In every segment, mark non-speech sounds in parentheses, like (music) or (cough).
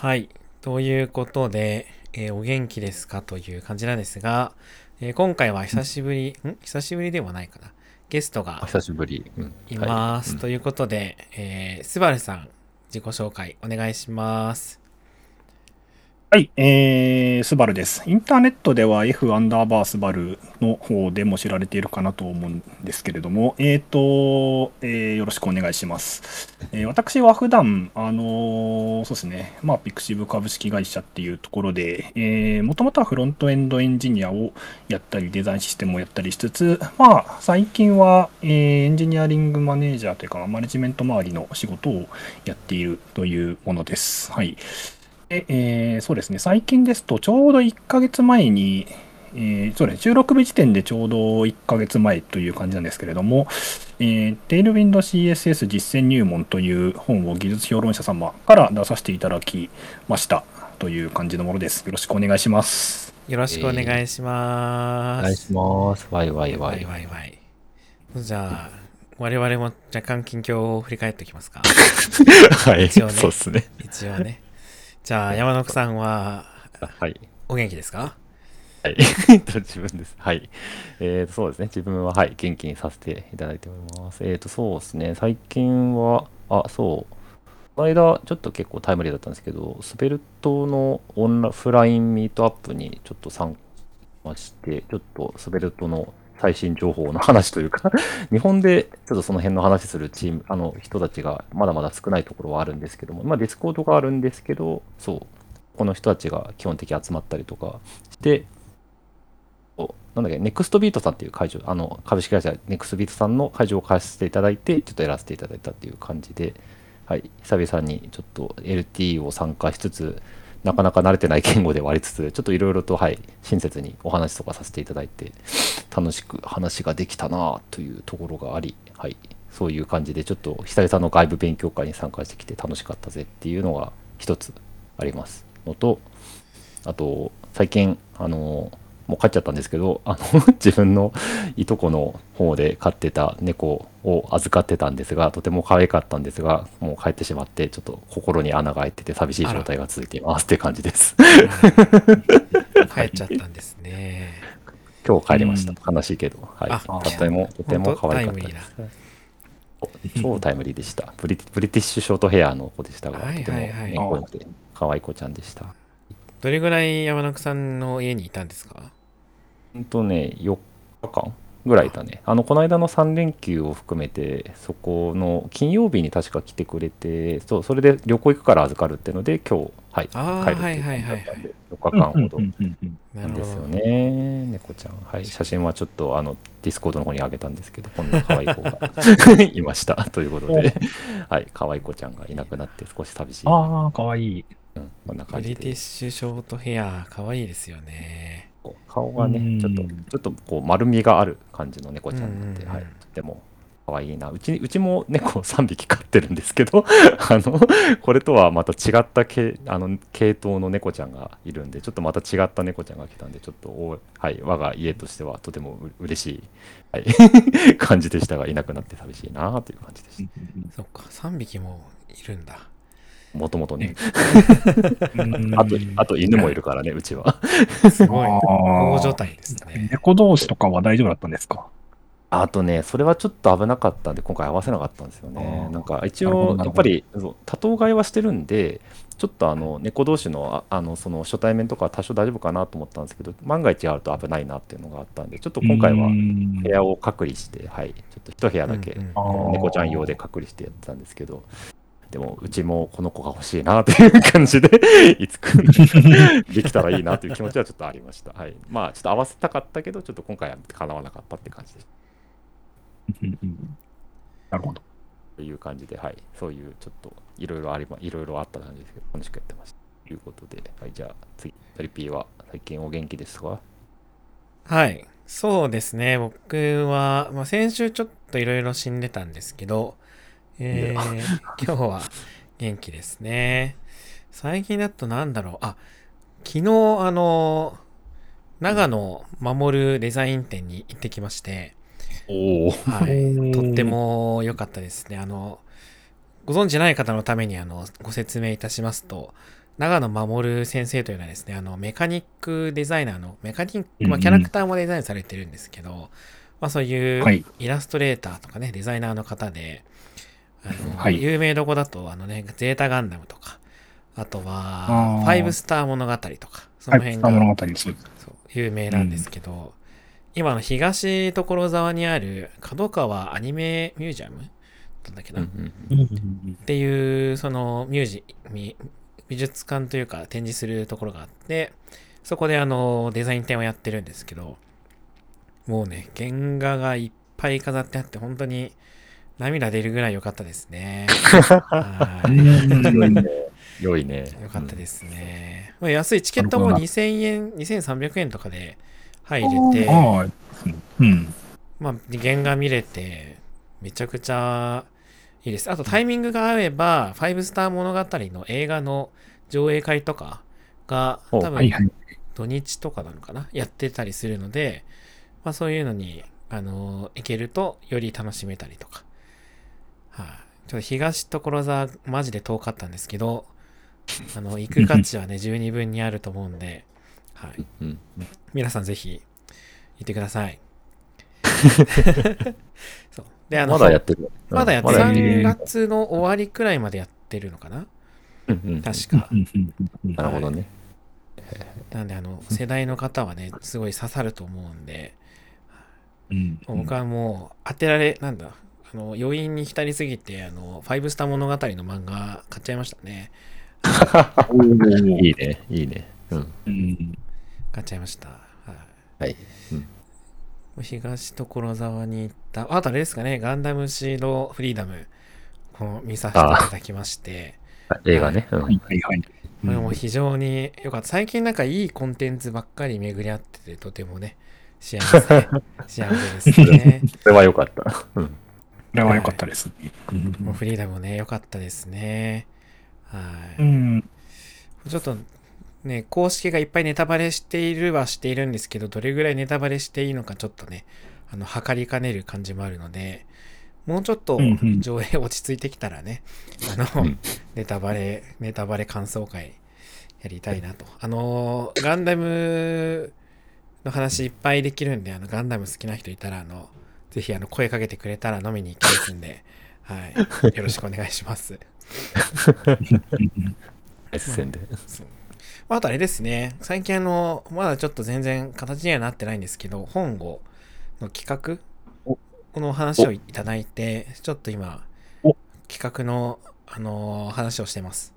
はい。ということで、えーお元気ですかという感じなんですが、えー今回は久しぶり、ん？久しぶりではないかな。ゲストおが久しぶり。うんいます。はいということで、えー、スバルさん、自己紹介お願いします。はい、えー、スバルです。インターネットでは F アンダーバースバルの方でも知られているかなと思うんですけれども、えーと、えーよろしくお願いします。えー私は普段、あのーそうですね、まあ、ピクシブ株式会社っていうところで、えー、もともとはフロントエンドエンジニアをやったり、デザインシステムをやったりしつつ、まあ、最近は、えーエンジニアリングマネージャーというか、マネジメント周りの仕事をやっているというものです。はい。で、えーそうですね、最近ですと、ちょうど1ヶ月前に、えーそうですね、収録日時点でちょうど1ヶ月前という感じなんですけれども、えー、Tailwind CSS 実践入門という本を技術評論者様から出させていただきましたという感じのものです。よろしくお願いします。よろしくお願いしおます。願いします。ワイワイワわいイ。わいわい。じゃあ、我々も若干近況を振り返っておきますか。(laughs) はい、一応ねそうですね。一応ね。じゃあ、山野さんは、はい。お元気ですか？はい。(laughs) 自分です。はい。えーと、そうですね。自分は、はい、元気にさせていただいております。えーと、そうですね。最近は、あ、そう。この間、ちょっと結構タイムリーだったんですけど、 Svelte のオフラインミートアップにちょっと参加して、ちょっと Svelte の最新情報の話というか、(laughs) 日本でちょっとその辺の話するチーム、あの人たちがまだまだ少ないところはあるんですけども、まあ Discord があるんですけど、そう、この人たちが基本的に集まったりとかして、なんだっけ、ネクストビートさんっていう会場、あの株式会社ネクストビートさんの会場を貸していただいて、ちょっとやらせていただいたっていう感じで、はい、久々にちょっと LT を参加しつつ、なかなか慣れてない言語で割りつつ、ちょっといろいろと、はい、親切にお話とかさせていただいて、楽しく話ができたなというところがあり、はい、そういう感じで、ちょっと久々の外部勉強会に参加してきて楽しかったぜっていうのが一つありますのと、あと、最近、あの、もう帰っちゃったんですけど、あの、(laughs) 自分のいとこの方で飼ってた猫を預かってたんですが、とても可愛かったんですが、もう帰ってしまって、ちょっと心に穴が開いてて寂しい状態が続いていますっていう感じです。(laughs) 帰っちゃったんですね。今日帰りましたうん。悲しいけど、はい。あとても、とても可愛かったです。超タイムリーでした。ブリブリティッシュショートヘアの子でしたが、はいとても猫で可愛い子ちゃんでした。どれぐらい山中さんの家にいたんですか？ほんとね、4日間ぐらいだね。あの、この間の3連休を含めて、そこの金曜日に確か来てくれて、そう、それで旅行行くから預かるっていうので、今日、はい、帰るっていうだったんで、4日間ほどなるほど。ですよね。猫ちゃん。はい、写真はちょっと、あの、 Discord の方に上げたんですけど、こんな可愛い子が (laughs) (laughs) いました。ということで、はい、可愛い子ちゃんがいなくなって少し寂しい。ああ、かわいい。うん、こんな感じでブリティッシュショートヘア、かわいいですよね。顔がねうん、ちょっと、ちょっとこう丸みがある感じの猫ちゃんなはい、とても可愛いな。うち、うちも猫3匹飼ってるんですけど、(laughs) あの、これとはまた違った系、あの、系統の猫ちゃんがいるんで、ちょっとまた違った猫ちゃんが来たんで、ちょっとお、はい、我が家としてはとてもう嬉しい、はい、(laughs) 感じでしたが、いなくなって寂しいなという感じでしそっか、3匹もいるんだ。た。もともとね、うん。あと、あと犬もいるからね、うちは。(laughs) すごい。大所帯ですね。猫同士とかは大丈夫だったんですか？あとね、それはちょっと危なかったんで、今回合わせなかったんですよね。なんか一応、やっぱりそう多頭飼いはしてるんで、ちょっとあの猫同士のああのその初対面とかは多少大丈夫かなと思ったんですけど、万が一あると危ないなっていうのがあったんで、ちょっと今回はうん。部屋を隔離して、はい、ちょっと一部屋だけ猫ちゃん用で隔離してやってたんですけど、でもうちもこの子が欲しいなっていう感じで、(laughs) いつく (laughs) できたらいいなという気持ちはちょっとありました。はい。まあ、ちょっと合わせたかったけど、ちょっと今回は叶わなかったって感じでした。(laughs) なるほど。という感じで、はい、そういうちょっといろいろありま、いろいろあった感じですけど、楽しくやってました。ということで、はい、じゃあ次、トリピーは最近お元気ですか？はい。そうですね。僕は、まあ、先週ちょっといろいろ死んでたんですけど、えー、(laughs) 今日は元気ですね。最近だとなんだろう。あ、昨日、あの、長野守るデザイン展に行ってきまして、おお。はい。とっても良かったですね。あの、ご存知ない方のためにあの、ご説明いたしますと、長野守先生というのはですね、あの、メカニックデザイナーの、メカニック、まあ、うんうんキャラクターもデザインされてるんですけど、まあ、そういうはいイラストレーターとかね、デザイナーの方で、はい。有名どこだと、あのね、ゼータガンダムとか、あとあは、ー。ファイブスター物語とか、そはい、の辺が、有名なんですけど、今の東所沢にある角川アニメミュージアムなんだっけな、うんうん。っていうそのミュージミ美術館というか展示するところがあってそこであのデザイン展をやってるんですけどもうね原画がいっぱい飾ってあって本当に涙出るぐらい良かったですねはい良いね。良いね。良かったですね、まあ、安いチケットもなるほど2000円2300円とかで入れてうん。まあ、原画見れて、めちゃくちゃいいです。あとタイミングが合えば、ファイブスター物語の映画の上映会とかが、お多分。土日とかなのかな？やってたりするので、まあそういうのに、あの行けるとより楽しめたりとか。はい、ちょっと東所沢、マジで遠かったんですけど、あの、行く価値はね、十二分にあると思うんで、はい。皆さんぜひ行ってください。そうで、あの、まだやってる。まだやってる。3月の終わりくらいまでやってるのかな確か。なるほどね。なんで、あの、世代の方はね、すごい刺さると思うんで、うん僕はもう当てられ、なんだ、あの、余韻に浸りすぎて、あの、ファイブスター物語の漫画買っちゃいましたね。(laughs) いいね。いいね。うん。うん買っちゃいました。はい。はい。東所沢に行った、あとあれですかね、ガンダムシードフリーダムを見させていただきまして、映画ね。うんはいはいはい。これも非常に良かった。最近なんかいいコンテンツばっかり巡り合ってて、とてもね、幸せ、(laughs) 幸せですね。それは良かった。うん。これは良かったですね。もうフリーダムね、良かったですね。はい。うん。ちょっとね、公式がいっぱいネタバレしているはしているんですけど、どれぐらいネタバレしていいのかちょっとね、あの、測りかねる感じもあるので、もうちょっとうんうん上映落ち着いてきたらね、あの、うんネタバレ、ネタバレ感想会やりたいなと。あの、ガンダムの話いっぱいできるんで、あの、ガンダム好きな人いたら、あの、ぜひあの声かけてくれたら飲みに行きますんで、(laughs) はい。よろしくお願いします。熱戦で。そうまああとあれですね、最近あの、まだちょっと全然形にはなってないんですけど、本郷の企画おこの話をいただいて、ちょっと今お、企画の、あのー話をしてます。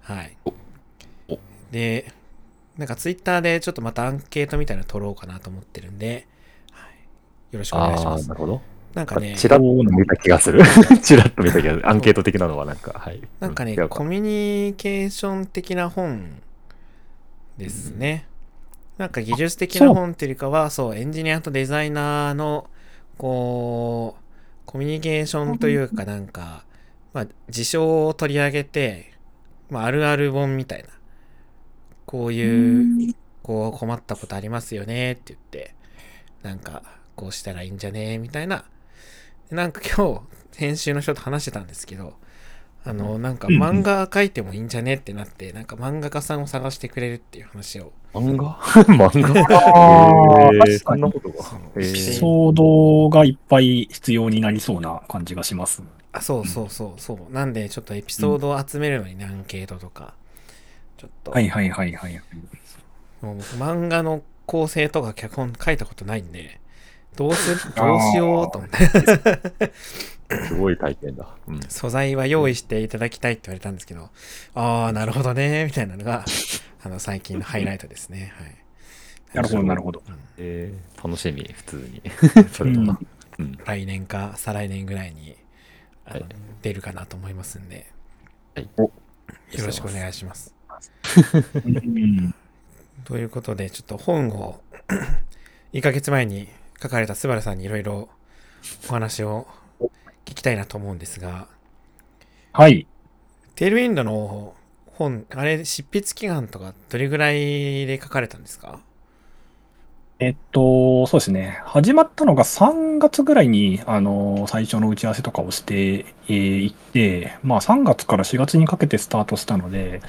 はい。で、なんかツイッターでちょっとまたアンケートみたいなの取ろうかなと思ってるんで、はい、よろしくお願いしああ、ますな。るほど。なんかね、チラッと見た気がする。(laughs) チラッと見た気がする。アンケート的なのはなんか、はい。なんかね、コミュニケーション的な本ですね。なんか技術的な本っていうかは、そう、エンジニアとデザイナーの、こう、コミュニケーションというかなんか、まあ、事象を取り上げて、まあ、あるある本みたいな、こういう、こう困ったことありますよねって言って、なんか、こうしたらいいんじゃね？みたいな。なんか今日、先週の人と話してたんですけど、あの、なんかうんうん漫画描いてもいいんじゃねってなって、なんか漫画家さんを探してくれるっていう話を。漫画？(laughs) 漫画？あーえー確かにそんなことが。えエピーソードがいっぱい必要になりそうな感じがします。あ、そうそうそうそう。なんで、ちょっとエピソードを集めるのにね、アンケートとか、ちょっと、はいはいはいはい。もう僕漫画の構成とか脚本書いたことないんで、どうす、どうしようと思って、(laughs) すごい体験だ。うん素材は用意していただきたいって言われたんですけど、ああ、なるほどね、みたいなのが、(laughs) あの、最近のハイライトですね。はい。なるほどなるほど。うんえー楽しみ、普通に。(laughs) それとな。うん来年か再来年ぐらいにはい出るかなと思いますんで、はいおよろしくお願いします。うんということで、ちょっと本を (coughs) 1ヶ月前に書かれたスバルさんにいろいろお話を聞きたいなと思うんですが、はい。テールウィンドの本、あれ、執筆期間とかどれぐらいで書かれたんですか？えっと、そうですね。始まったのが3月ぐらいに、あの、最初の打ち合わせとかをしてい、えーいって、まあ3月から4月にかけてスタートしたので、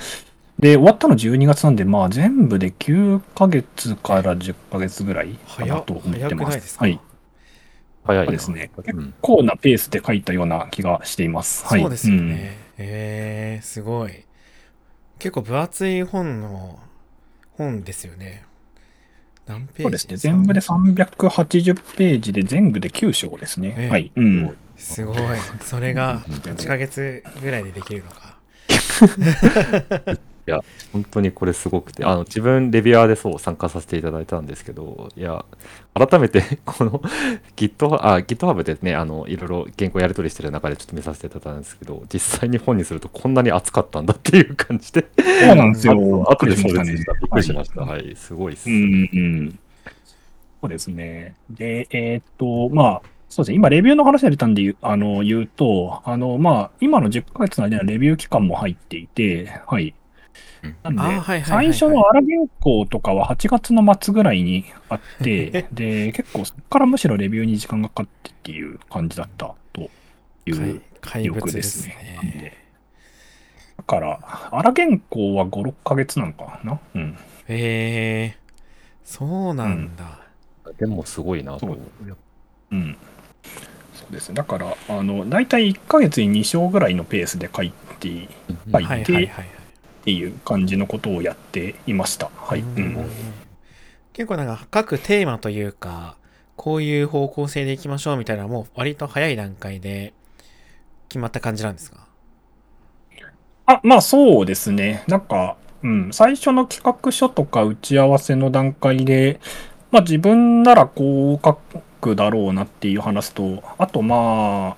で、終わったの12月なんで、まあ全部で9ヶ月から10ヶ月ぐらいかなと思って早くます。ないですか、はい。早いですね。結うん構なペースで書いたような気がしています。はい。そうですよね。えー、すごい。結構分厚い本の、本ですよね。何ページそうですね。全部で380ページで全部で9章ですね。ええはい。うん。すごい。それが8ヶ月ぐらいでできるのか。(laughs) いや、本当にこれすごくて、あの自分、レビュアーでそう参加させていただいたんですけど、いや、改めて (laughs) この Git あ GitHub でね、あのいろいろ原稿やり取りしてる中でちょっと見させていただいたんですけど、実際に本にするとこんなに熱かったんだっていう感じで、そうなんですよ。(laughs) あ後でそうですびっくりしました。はい、すごいです。うんうん。そうですね。で、えーっと、まあ、そうですね。今、レビューの話が出たんで言うあの言うと、あの、まあ、今の10ヶ月の間にはレビュー期間も入っていて、はい。うんなんで、あーはいはいはいはい最初の荒原稿とかは8月の末ぐらいにあって、(laughs) で、結構そこからむしろレビューに時間がかかってっていう感じだったという怪怪物ですね。なんでだから、荒原稿は5、6ヶ月なのかな？うん。えー、そうなんだ。でもすごいなと。そううん。そうですね。だから、あの、大体1ヶ月に2章ぐらいのペースで書いていいうんはいはいはいはいはい。っていう感じのことをやっていました。はい。ううんん。結構なんか各テーマというか、こういう方向性でいきましょうみたいなもう割と早い段階で決まった感じなんですか？あ、まあそうですね。なんか、うん、最初の企画書とか打ち合わせの段階で、まあ自分ならこう書くだろうなっていう話と、あとまあ、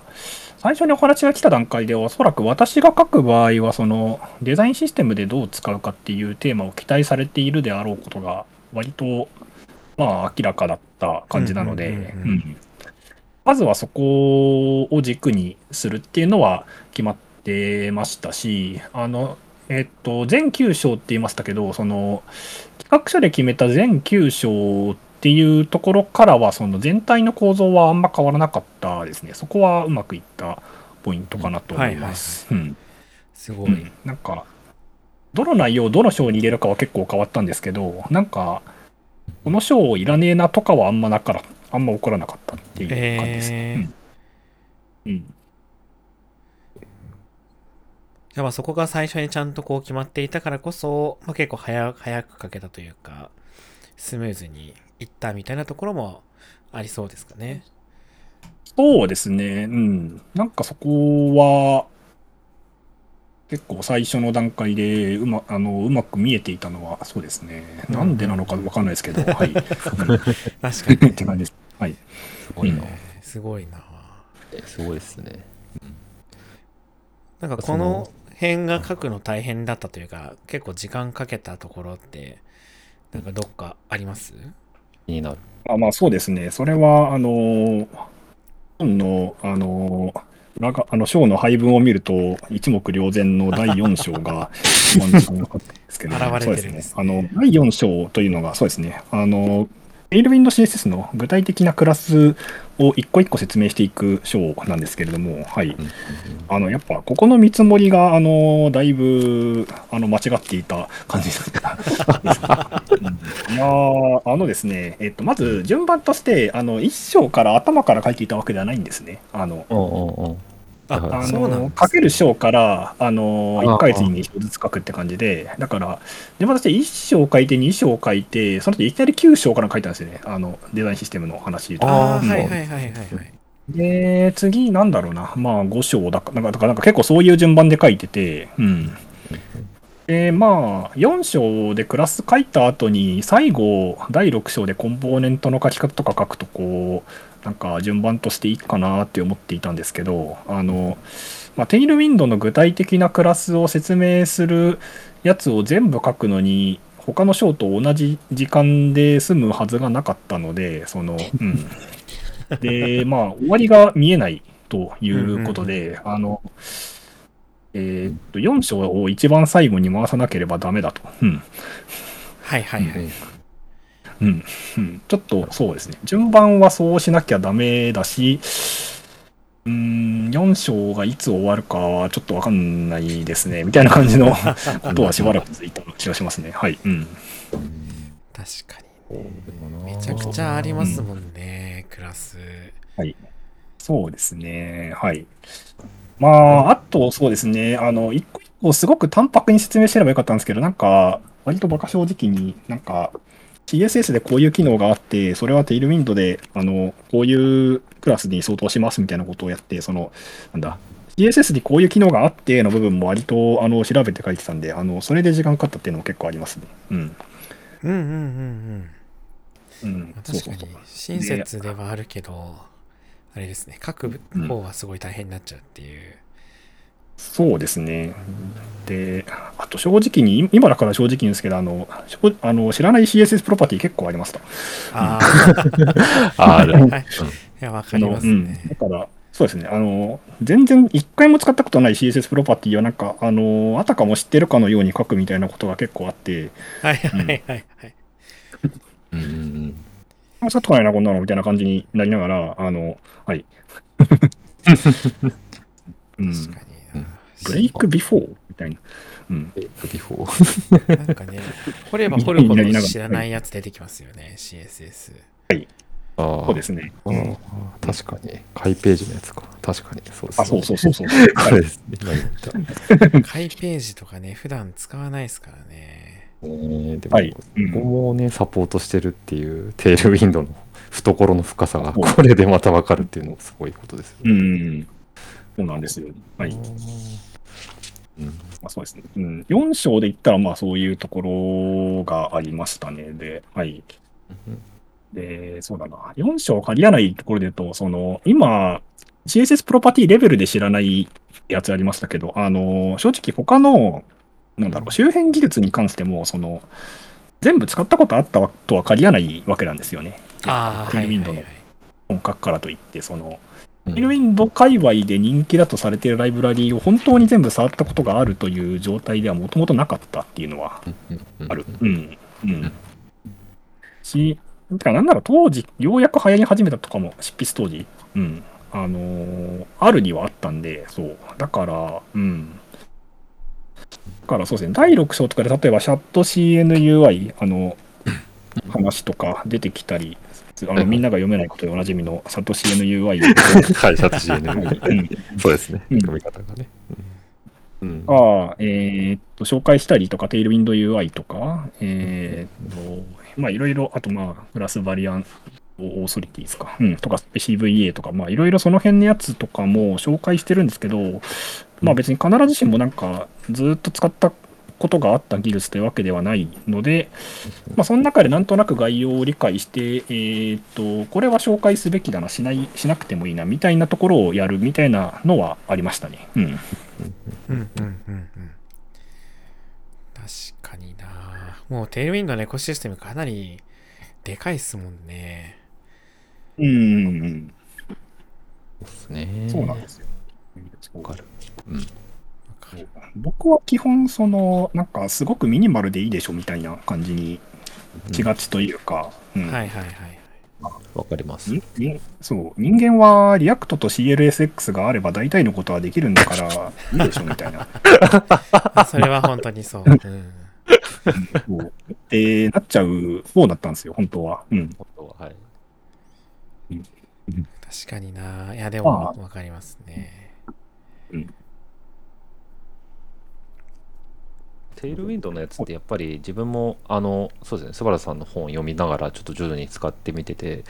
最初にお話が来た段階でおそらく私が書く場合はそのデザインシステムでどう使うかっていうテーマを期待されているであろうことが割とまあ明らかだった感じなので、まずはそこを軸にするっていうのは決まってましたし、あの、えっと、全9章って言いましたけど、その、企画書で決めた全9章っていうところからは、その全体の構造はあんま変わらなかったですね。そこはうまくいったポイントかなと思います。うんすごい。うんなんか、どの内容をどの章に入れるかは結構変わったんですけど、なんか、この章いらねえなとかはあんまなから、あんま起こらなかったっていう感じです。えーうんうんじゃあまあそこが最初にちゃんとこう決まっていたからこそ、まあ、結構早早く書けたというか、スムーズにいったみたいなところもありそうですかね。そうですね。うん。なんかそこは、結構最初の段階でうまあのうまく見えていたのは、そうですね。なんでなのかわかんないですけど、はい。確かっに。て感じです。はい。すごいな。えーすごいな。えすごいですね。なんかこの辺が書くの大変だったというか、結構時間かけたところって、なんかどっかあります？気になる。あまあそうですね。それは、あの、本の、あの、裏があの章の配分を見ると、一目瞭然の第4章が (laughs) 現れてそうですねね。あの、第4章というのが、そうですね。あの、テイルウィンド CSS の具体的なクラスを一個一個説明していく章なんですけれども、はい。うんあの、やっぱ、ここの見積もりが、あの、だいぶ、あの、間違っていた感じです。(laughs) うんいやーあのですね、えっと、まず、順番として、あの、一章から頭から書いていたわけではないんですね。あの。あ、はいあの書ける章から、あの、あ1ヶ月に2章ずつ書くって感じで、だから、順番として1章書いて、2章書いて、その後いきなり9章から書いたんですよね。あの、デザインシステムの話とかああ、うんはいはいはいはいはい。で、次、なんだろうな。まあ、5章だか、なんか、だからなんか結構そういう順番で書いてて、うん。で、まあ、4章でクラス書いた後に、最後、第6章でコンポーネントの書き方とか書くと、こう、なんか順番としていいかなって思っていたんですけど、あの、まあ、テイルウィンドの具体的なクラスを説明するやつを全部書くのに、他の章と同じ時間で済むはずがなかったので、その、うん。で、(laughs) まあ、終わりが見えないということで、あの、えーっと、4章を一番最後に回さなければダメだと。うん。はいはいはい。うん。うん。(laughs) ちょっと、そうですね。順番はそうしなきゃダメだし、うーん、4章がいつ終わるかはちょっとわかんないですね、みたいな感じの (laughs) ことはしばらく続いた気がしますね。はい。うん。確かに。めちゃくちゃありますもんね、クラス。そうですね。はい。まあ、あと、そうですね。あの、一個一個すごく淡白に説明してればよかったんですけど、なんか、割と馬鹿正直になんか、CSS でこういう機能があって、それはテイルウィンドで、あの、こういうクラスに相当しますみたいなことをやって、その、なんだ、CSS にこういう機能があっての部分も割と、あの、調べて書いてたんで、あの、それで時間かかったっていうのも結構ありますね。うん。うんうんうんうんうん。。確かに親切ではあるけど、あれですね、書く方はすごい大変になっちゃうっていう。そうですね。で、あと正直に、今だから正直ですけど、あの、しょあの知らない CSS プロパティ結構ありました。あ (laughs) ある。あ、はい。いや、わかりますあのうん、ね。だから、そうですね。あの、全然一回も使ったことない CSS プロパティはなんか、あの、あたかも知ってるかのように書くみたいなことが結構あって、はいはいはいはい。うんうんあ使ったことないな、こんなのみたいな感じになりながら、あの、はい。うん。確かにな。 break-before みたいな。うん。 beフォー。なんかね、掘れば掘るほど知らないやつ出てきますよね、CSS。ああそうですね。うん確かに。改ページのやつか。確かに。そうですあ、そうそうそうそう。これですね。今言った開ページとかね、普段使わないですからね。えーでも、はいうんここもね、サポートしてるっていう Tailwind の懐の深さが、これでまたわかるっていうのもすごいことですようね。ん。そうなんですよ。はい。うんまあ、そうですね。うん。4章で言ったら、まあそういうところがありましたね。で、はい。で、そうだな。4章限らないところで言うと、その、今、CSS プロパティレベルで知らないやつありましたけど、あの、正直他の、なんだろう、周辺技術に関しても、その、全部使ったことあったとは限らないわけなんですよね。ああ、ウィンドの。本格からといって、その、うルウィンド界隈で人気だとされているライブラリーを本当に全部触ったことがあるという状態ではもともとなかったっていうのはある。うん。うん。し、だからなんなら当時、ようやく流行り始めたとかも、執筆当時、うん。あのーあるにはあったんで、そう。だから、うん。だからそうですね、第6章とかで例えば、チャット CNUI、あの、(laughs) 話とか出てきたり、あの (laughs) みんなが読めないことでおなじみのチャット CNUI (laughs) はい、シャツ GNU。うん (laughs) そうですね。うん読み方がね。うん。うんああ、えーっと、紹介したりとか、テイルウィンド UI とか、えーっと、まあ、いろいろ、あと、まあ、クラスバリアントオーソリティですか、うん、とか、CVA とか、まあ、いろいろその辺のやつとかも紹介してるんですけど、まあ、別に必ずしもなんか、ずっと使ったことがあった技術というわけではないので、まあ、その中でなんとなく概要を理解して、えーっと、これは紹介すべきだな、しない、しなくてもいいな、みたいなところをやるみたいなのはありましたね。うん。うんうんうんうん。確かになもうテールウィンドのエコシステムかなりでかいっすもんね。うん。そうですね。そうなんですよ。わかる。うん。僕は基本、その、なんか、すごくミニマルでいいでしょみたいな感じにしがちというか、うんはいはいはい。わかります。そう、人間は React と CLSX があれば大体のことはできるんだから、いいでしょみたいな。あ (laughs) それは本当にそう。うん、そうってなっちゃう方だったんですよ、本当は。うん。本当は、はい。確かにな。いや、でもまわかりますね。テールウィンドウのやつってやっぱり自分もあのそうですねスバラさんの本を読みながらちょっと徐々に使ってみてて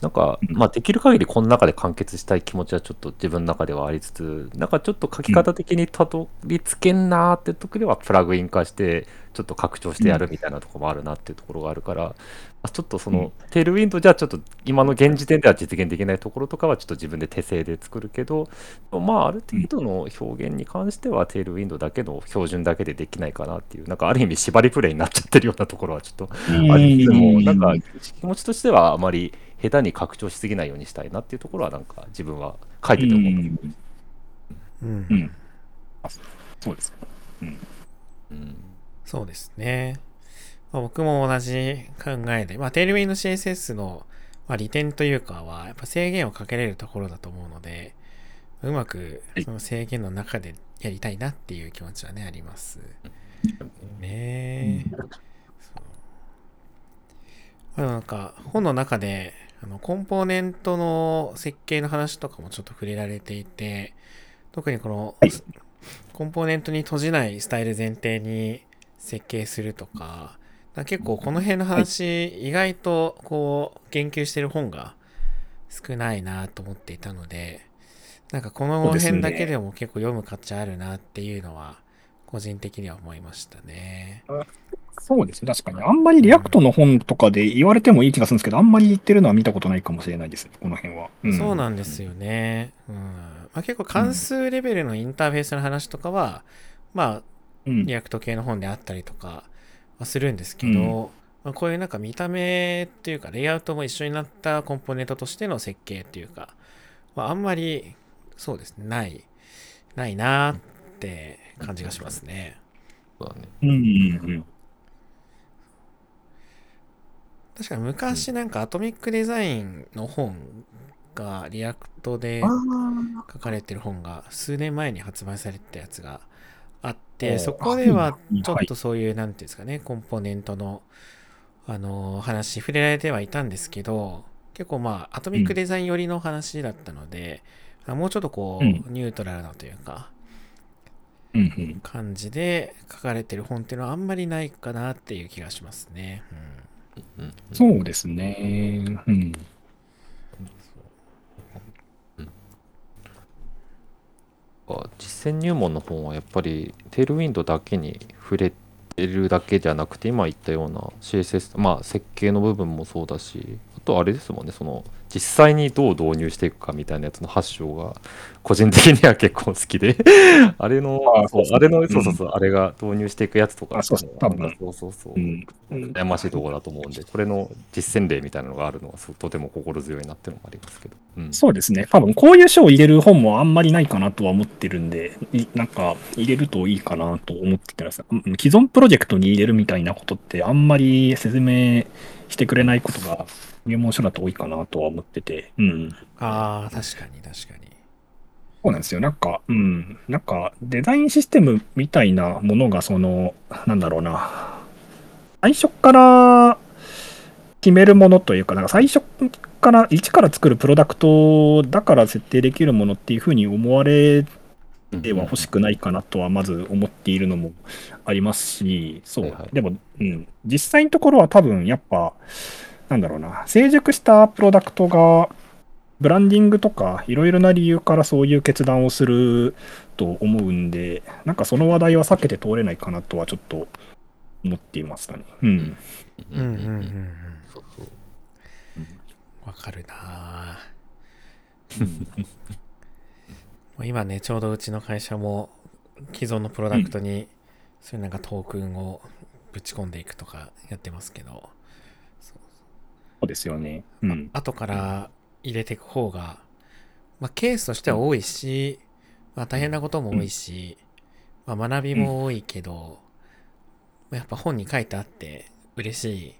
なんか、うん。まあ、できる限りこの中で完結したい気持ちはちょっと自分の中ではありつつなんかちょっと書き方的にたどり着けんなーって時ではプラグイン化してちょっと拡張してやるみたいなところもあるなっていうところがあるから、まあちょっとその、うんテールウィンドウじゃちょっと今の現時点では実現できないところとかはちょっと自分で手製で作るけどまあある程度の表現に関してはテールウィンドウだけの標準だけでできないかなっていうなんかある意味縛りプレイになっちゃってるようなところはちょっとありつつもなんか気持ちとしてはあまり下手に拡張しすぎないようにしたいなっていうところはなんか自分は書いてて思った。うんうん。うん。あそうです。うんそうですね。まあ、僕も同じ考えで、まあ、テールウィンド CSS の、まあ、利点というかは、やっぱ制限をかけれるところだと思うので、うまくはいその制限の中でやりたいなっていう気持ちはね、あります。ねえ。そうまあなんか本の中であのコンポーネントの設計の話とかもちょっと触れられていて特にこの、はいコンポーネントに閉じないスタイル前提に設計するとか結構この辺の話、意外とこう言及してる本が少ないなと思っていたのでなんかこの辺だけでも結構読む価値あるなっていうのは個人的には思いましたね。そうですね。確かに。あんまり React の本とかで言われてもいい気がするんですけど、あんまり言ってるのは見たことないかもしれないです。この辺は。そうなんですよね。うんまあ、結構関数レベルのインターフェースの話とかは、まあ、うん。 React 系の本であったりとかはするんですけど、うんまあ、こういうなんか見た目っていうか、レイアウトも一緒になったコンポーネントとしての設計っていうか、まあ、あんまり、そうですね、ない、ないなーって感じがしますね。そうだね。うんうんうん。確かに昔なんか Atomic Design の本が React で書かれてる本が数年前に発売されてたやつがあっおて、ーそこではうんちょっとそういう、なんていうんですかね、コンポーネントの、あのー話、触れられてはいたんですけど、結構まあ、 Atomic Design 寄りの話だったので、あもうちょっとこう、うんニュートラルなというか、うんうん。感じで書かれてる本っていうのはあんまりないかなっていう気がしますね。うんうんそうですね。うん。か実践入門の本はやっぱりテールウィンドだけに触れてるだけじゃなくて今言ったような CSS まあ設計の部分もそうだしあとあれですもんねその実際にどう導入していくかみたいなやつの発祥が個人的には結構好きで。(laughs) あれのあそうそう。そうあれのそうそうそう、あれが導入していくやつとか。あそうそう多分そうそうそう、う。ん。悩ましいところだと思うんでこれの実践例みたいなのがあるのはとても心強いなっていうのもありますけど、うん、そうですね。多分こういう書を入れる本もあんまりないかなとは思ってるんで、いなんか入れるといいかなと思ってたらさ、うん既存プロジェクトに入れるみたいなことってあんまり説明してくれないことが入門書だと多いかなとは思ってて、うん。ああ、確かに確かに。そうなんですよ。なんか、うん。なんか、デザインシステムみたいなものが、その、なんだろうな。最初から決めるものというか、なんか最初から、一から作るプロダクトだから設定できるものっていうふうに思われては欲しくないかなとはまず思っているのもありますし、そう。でも、うん。実際のところは多分、やっぱ、なんだろうな。成熟したプロダクトが、ブランディングとかいろいろな理由からそういう決断をすると思うんで、なんかその話題は避けて通れないかなとはちょっと思っていましたね。うん。うんうんうんうん。わかるな (laughs) 今ね、ちょうどうちの会社も既存のプロダクトに、そういうなんかトークンをぶち込んでいくとかやってますけど、そうですよね。うん。後から入れていく方が、まあ、ケースとしては多いし、まあ、大変なことも多いし、まあ、学びも多いけど、まあやっぱ本に書いてあって嬉しい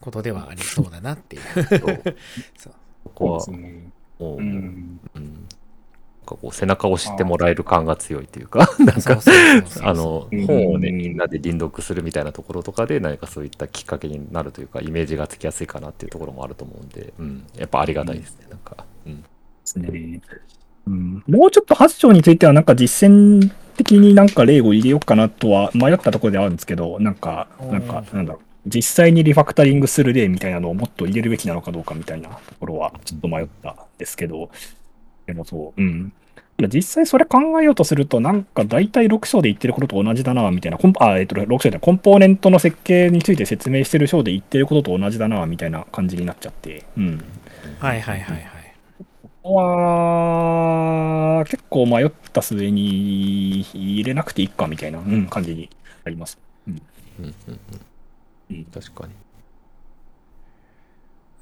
ことではありそうだなっていう。そう (laughs) そうここはそうですね。もう、ううんこう背中を押してもらえる感が強いというか、(laughs) なんかあのうん。本をねみんなで輪読するみたいなところとかで何かそういったきっかけになるというかイメージがつきやすいかなっていうところもあると思うんで、うん、やっぱありがたいですね、なんか、うん、ですね。うん、もうちょっと発章についてはなん。か実践的になん。か例を入れようかなとは迷ったところではあるん。ですけど、なん。か、なん。か、なん。だろう。実際にリファクタリングする例みたいなのをもっと入れるべきなのかどうかみたいなところはちょっと迷ったん。ですけど、でもそう、うん。実際それ考えようとすると、なんか大体6章で言ってることと同じだな、みたいな、コンあ、えっと、6章でコンポーネントの設計について説明してる章で言ってることと同じだな、みたいな感じになっちゃって、うん。はいはいはいはい。ここは、結構迷った末に入れなくていいかみたいな、うん、感じになります。うんうんうんうん確かに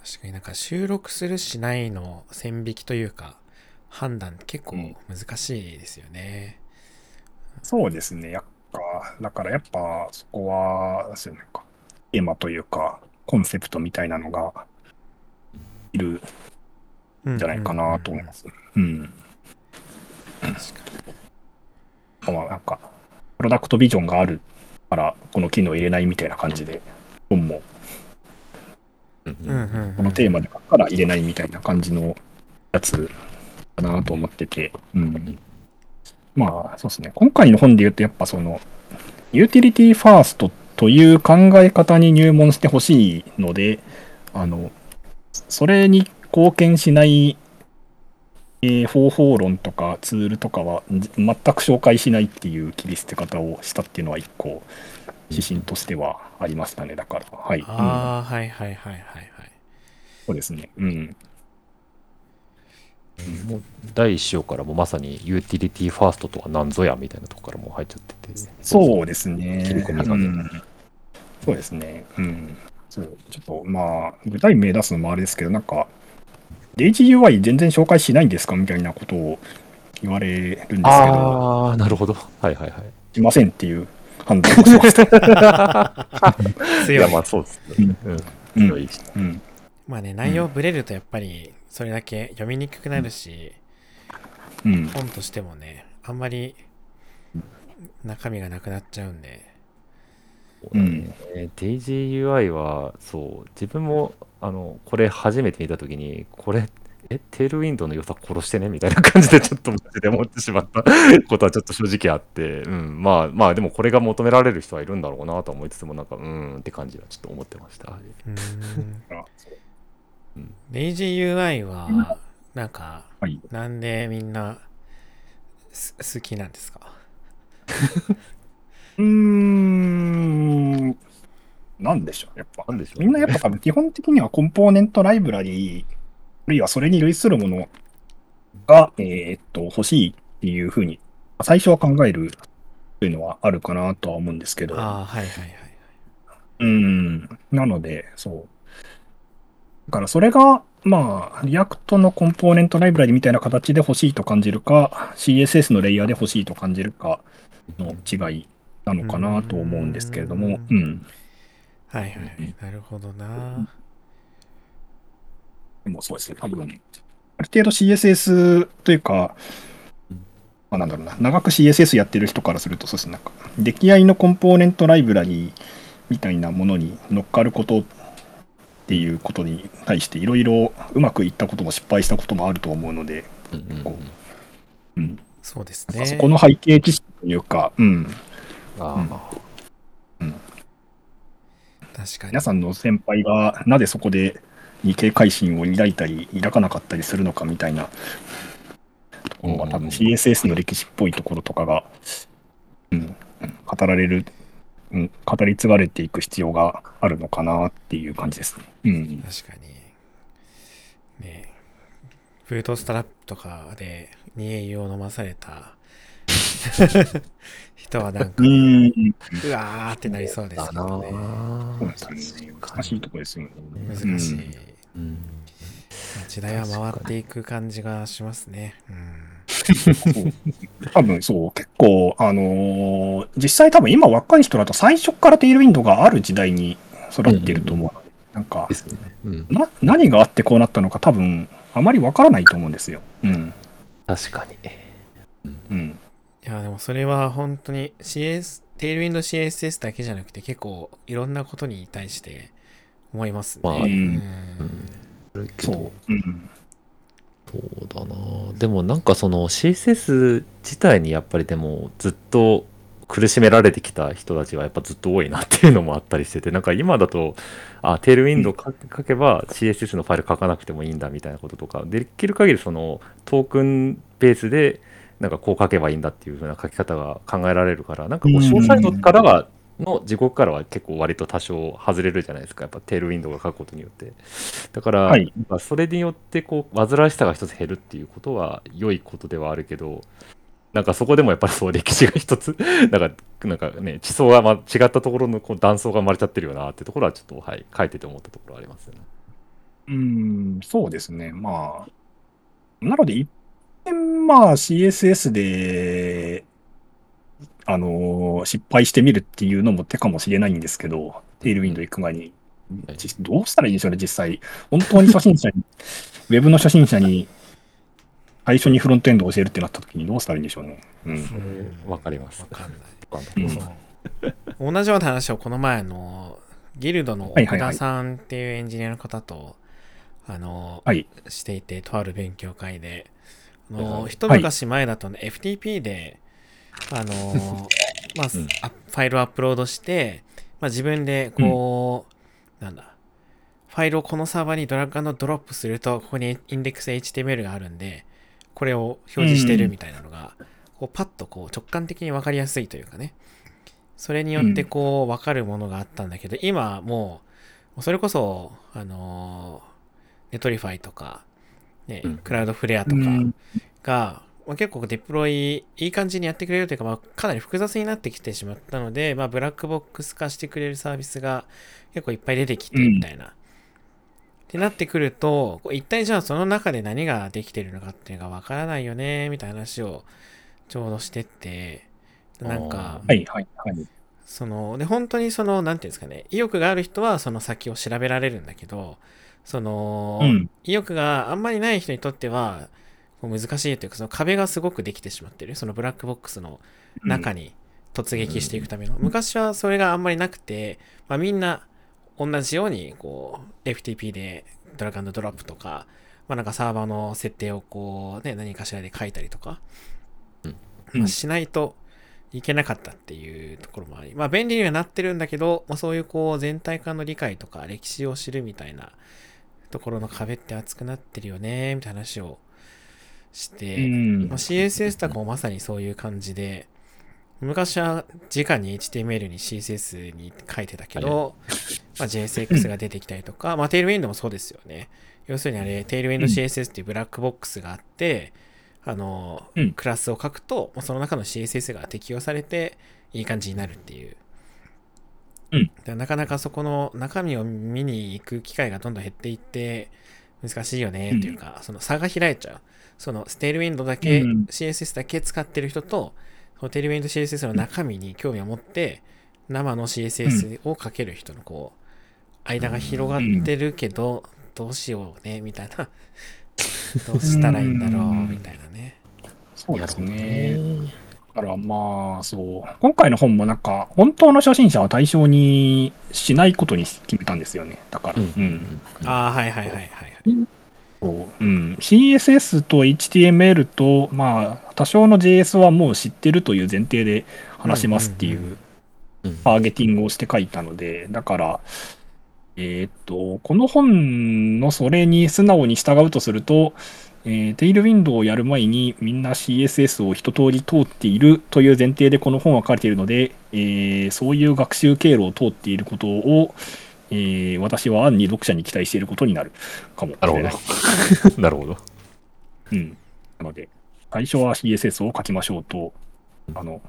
確かになんか収録するしないの線引きというか判断結構難しいですよね。そうですね。やっぱ、だからやっぱそこは、なんか、テーマというか、コンセプトみたいなのがいるうんんじゃないかなと思います。うん。確かまあなんか、プロダクトビジョンがあるから、この機能入れないみたいな感じで、本もうんに。うんうんうん。このテーマで書くから入れないみたいな感じのやつかなと思ってて、うん。まあ、そうですね。今回の本で言うと、やっぱその、utility-first という考え方に入門してほしいので、あの、それに貢献しない、えー方法論とかツールとかはじ全く紹介しないっていう切り捨て方をしたっていうのは一個指針としてはありましたね。だから、はい。うんああ、はいはいはいはいはい。そうですね。うん。もう第一章からもまさに utility-first とは何ぞやみたいなとこからもう入っちゃってて。そうですね。切り込みがねうんそうですね。うん。そうちょっと、まあ、具体名出すのもあれですけど、なんか、デイジー UI 全然紹介しないんですかみたいなことを言われるんですけど、ああ、なるほど。はいはいはい。しませんっていう判断をしました。(laughs) いや。まあそうですね。うん。うん強いしうん。まあね、内容ブレるとやっぱりそれだけ読みにくくなるし、うん。本としてもね、あんまり中身がなくなっちゃうんで。うん。えー DaisyUI は、そう、自分も、あの、これ初めて見たときに、これ、え、テールウィンドウの良さ殺してねみたいな感じで (laughs) ちょっとマジで思ってしまったことはちょっと正直あって、うん、まあまあ、でもこれが求められる人はいるんだろうなと思いつつも、なんか、うーんって感じはちょっと思ってました。はいうーん。(laughs) あそう DaisyUI は、なんか、はい。なんでみんなす好きなんですか？(laughs) うーん。なんでしょう、やっぱ。なんでしょう？みんなやっぱ多分基本的にはコンポーネントライブラリー、あるいはそれに類するものが、えーっと、欲しいっていうふうに、最初は考えるというのはあるかなとは思うんですけど、ああ、はいはいはい。うん。なので、そう。だからそれが、まあ、 React のコンポーネントライブラリみたいな形で欲しいと感じるか、CSS のレイヤーで欲しいと感じるかの違いなのかなと思うんですけれども、ううん。はいはいはい。なるほどな。でもそうですね、多分、ある程度 CSS というか、まあ、なんだろうな、長く CSS やってる人からすると、そうですね、なんか、出来合いのコンポーネントライブラリみたいなものに乗っかることっていうことに対して、いろいろうまくいったことも失敗したこともあると思うので、うんうんうん。こう。ん、そうですね。なんかそこの背景知識というか、うん、ああ、確かに。皆。さんの先輩がなぜそこで日系改心を抱いたり抱かなかったりするのかみたいなところが多分 CSS の歴史っぽいところとかが、うん、語られる、うん、語り継がれていく必要があるのかなっていう感じですね。うん、確かに。ねブートストラップとかで煮え湯を飲まされた (laughs) 人はなんか、うわーってなりそうですけどね。難しいところですよね。難しい。うんうん時代は回っていく感じがしますね。うん。(laughs) 多分そう、結構、あのー実際多分今若い人だと最初からテールウィンドウがある時代に育っていると思うので、なんかで、すね。うん、な、何があってこうなったのか多分あまりわからないと思うんですよ。うん。確かに。うん。いや、でもそれは本当に CS、テールウィンド CSS だけじゃなくて結構いろんなことに対して思いますね。まあうんうんそう。うん。そうだな。でもなんかその CSS 自体にやっぱりでもずっと苦しめられてきた人たちがやっぱずっと多いなっていうのもあったりしててなんか今だとあテールウィンドウ書書けば CSS のファイル書かなくてもいいんだみたいなこととかできる限りそのトークンベースでなんかこう書けばいいんだっていう風な書き方が考えられるからなんかこう詳細度からはの地獄からは結構割と多少外れるじゃないですかやっぱテールウィンドウが書くことによってだから、はいまあそれによってこう煩わしさが一つ減るっていうことは良いことではあるけどなんかそこでもやっぱりそう歴史が一つ (laughs) なんかなんかね地層がま違ったところのこう断層が生まれちゃってるよなってところはちょっとはい書いてて思ったところはありますよね。うん、そうですね。まあ、なので、一見、まあ CSS で、あのー失敗してみるっていうのも手かもしれないんですけど、テールウィンドウ行く前にどうしたらいいんでしょうね、実際。本当に初心者に、(laughs) ウェブの初心者に最初にフロントエンドを教えるってなった時にどうしたらいいんでしょうね。うん。わかりますわ。かんない。うん同じような話をこの前のギルドの奥田さんっていうエンジニアの方と、あの、はい。していて、とある勉強会で、あはいの、はい一昔前だとね、FTP で、あの、(laughs) まあ、うん。あファイルをアップロードして、まあ、自分でこう、なんだ、ファイルをこのサーバーにドラッグドロップすると、ここにインデックス HTML があるんで、これを表示してるみたいなのが、こうパッとこう直感的に分かりやすいというかね、それによってこう分かるものがあったんだけど、今もう、それこそ、あの Netlify とか、ねうん、 Cloudflare とかうん。が、まあ、結構デプロイいい感じにやってくれるというか、まあ、かなり複雑になってきてしまったので、まあ、ブラックボックス化してくれるサービスが結構いっぱい出てきてみたいな。ってなってくると、一体じゃあその中で何ができてるのかっていうのがわからないよね、みたいな話をちょうどしてって、なんか、はい、はい、はい。その、で、本当にその、なんていうんですかね、意欲がある人はその先を調べられるんだけど、その、うん。意欲があんまりない人にとっては、難しいというか、その壁がすごくできてしまってる。そのブラックボックスの中に突撃していくための。昔はそれがあんまりなくて、まあ、みんな同じように、こう、FTP でドラッグドロップとか、まあ、なんかサーバーの設定をこう、ね、何かしらで書いたりとか、うんまあ、しないといけなかったっていうところもあり、まあ、便利にはなってるんだけど、まあ、そういうこう、全体感の理解とか、歴史を知るみたいなところの壁って厚くなってるよね、みたいな話をして、うんまあ、CSS とかもまさにそういう感じで、昔は直に HTML に CSS に書いてたけど、まあ、JSX が出てきたりとか、まあ、テールウィンドもそうですよね。要するにあれ、テールウィンド CSS っていうブラックボックスがあって、あの、うんクラスを書くと、まあその中の CSS が適用されて、いい感じになるっていう。うんなかなかそこの中身を見に行く機会がどんどん減っていって、難しいよねっていうか、その差が開いちゃう。そのステールウィンドだけ、うん CSS だけ使ってる人と、そのテールウィンド CSS の中身に興味を持って、生の CSS をかける人のこう、間が広がってるけど、どうしようね、みたいな。(laughs) どうしたらいいんだろう、うんみたいなね。そうですね。だからまあ、そう。今回の本もなんか、本当の初心者は対象にしないことに決めたんですよね。だから。うんうんああ、はいはいはいはいううん、CSS と HTML と、まあ、多少の JS はもう知ってるという前提で話しますっていうターゲティングをして書いたので、だから、えーっと、この本のそれに素直に従うとすると、えーテイルウィンドウをやる前にみんな CSS を一通り通っているという前提でこの本は書かれているので、えーそういう学習経路を通っていることを、えー私は暗に読者に期待していることになるかもしなるほれない。ど。(laughs) なるほど。うん。なので、最初は CSS を書きましょうと、あの、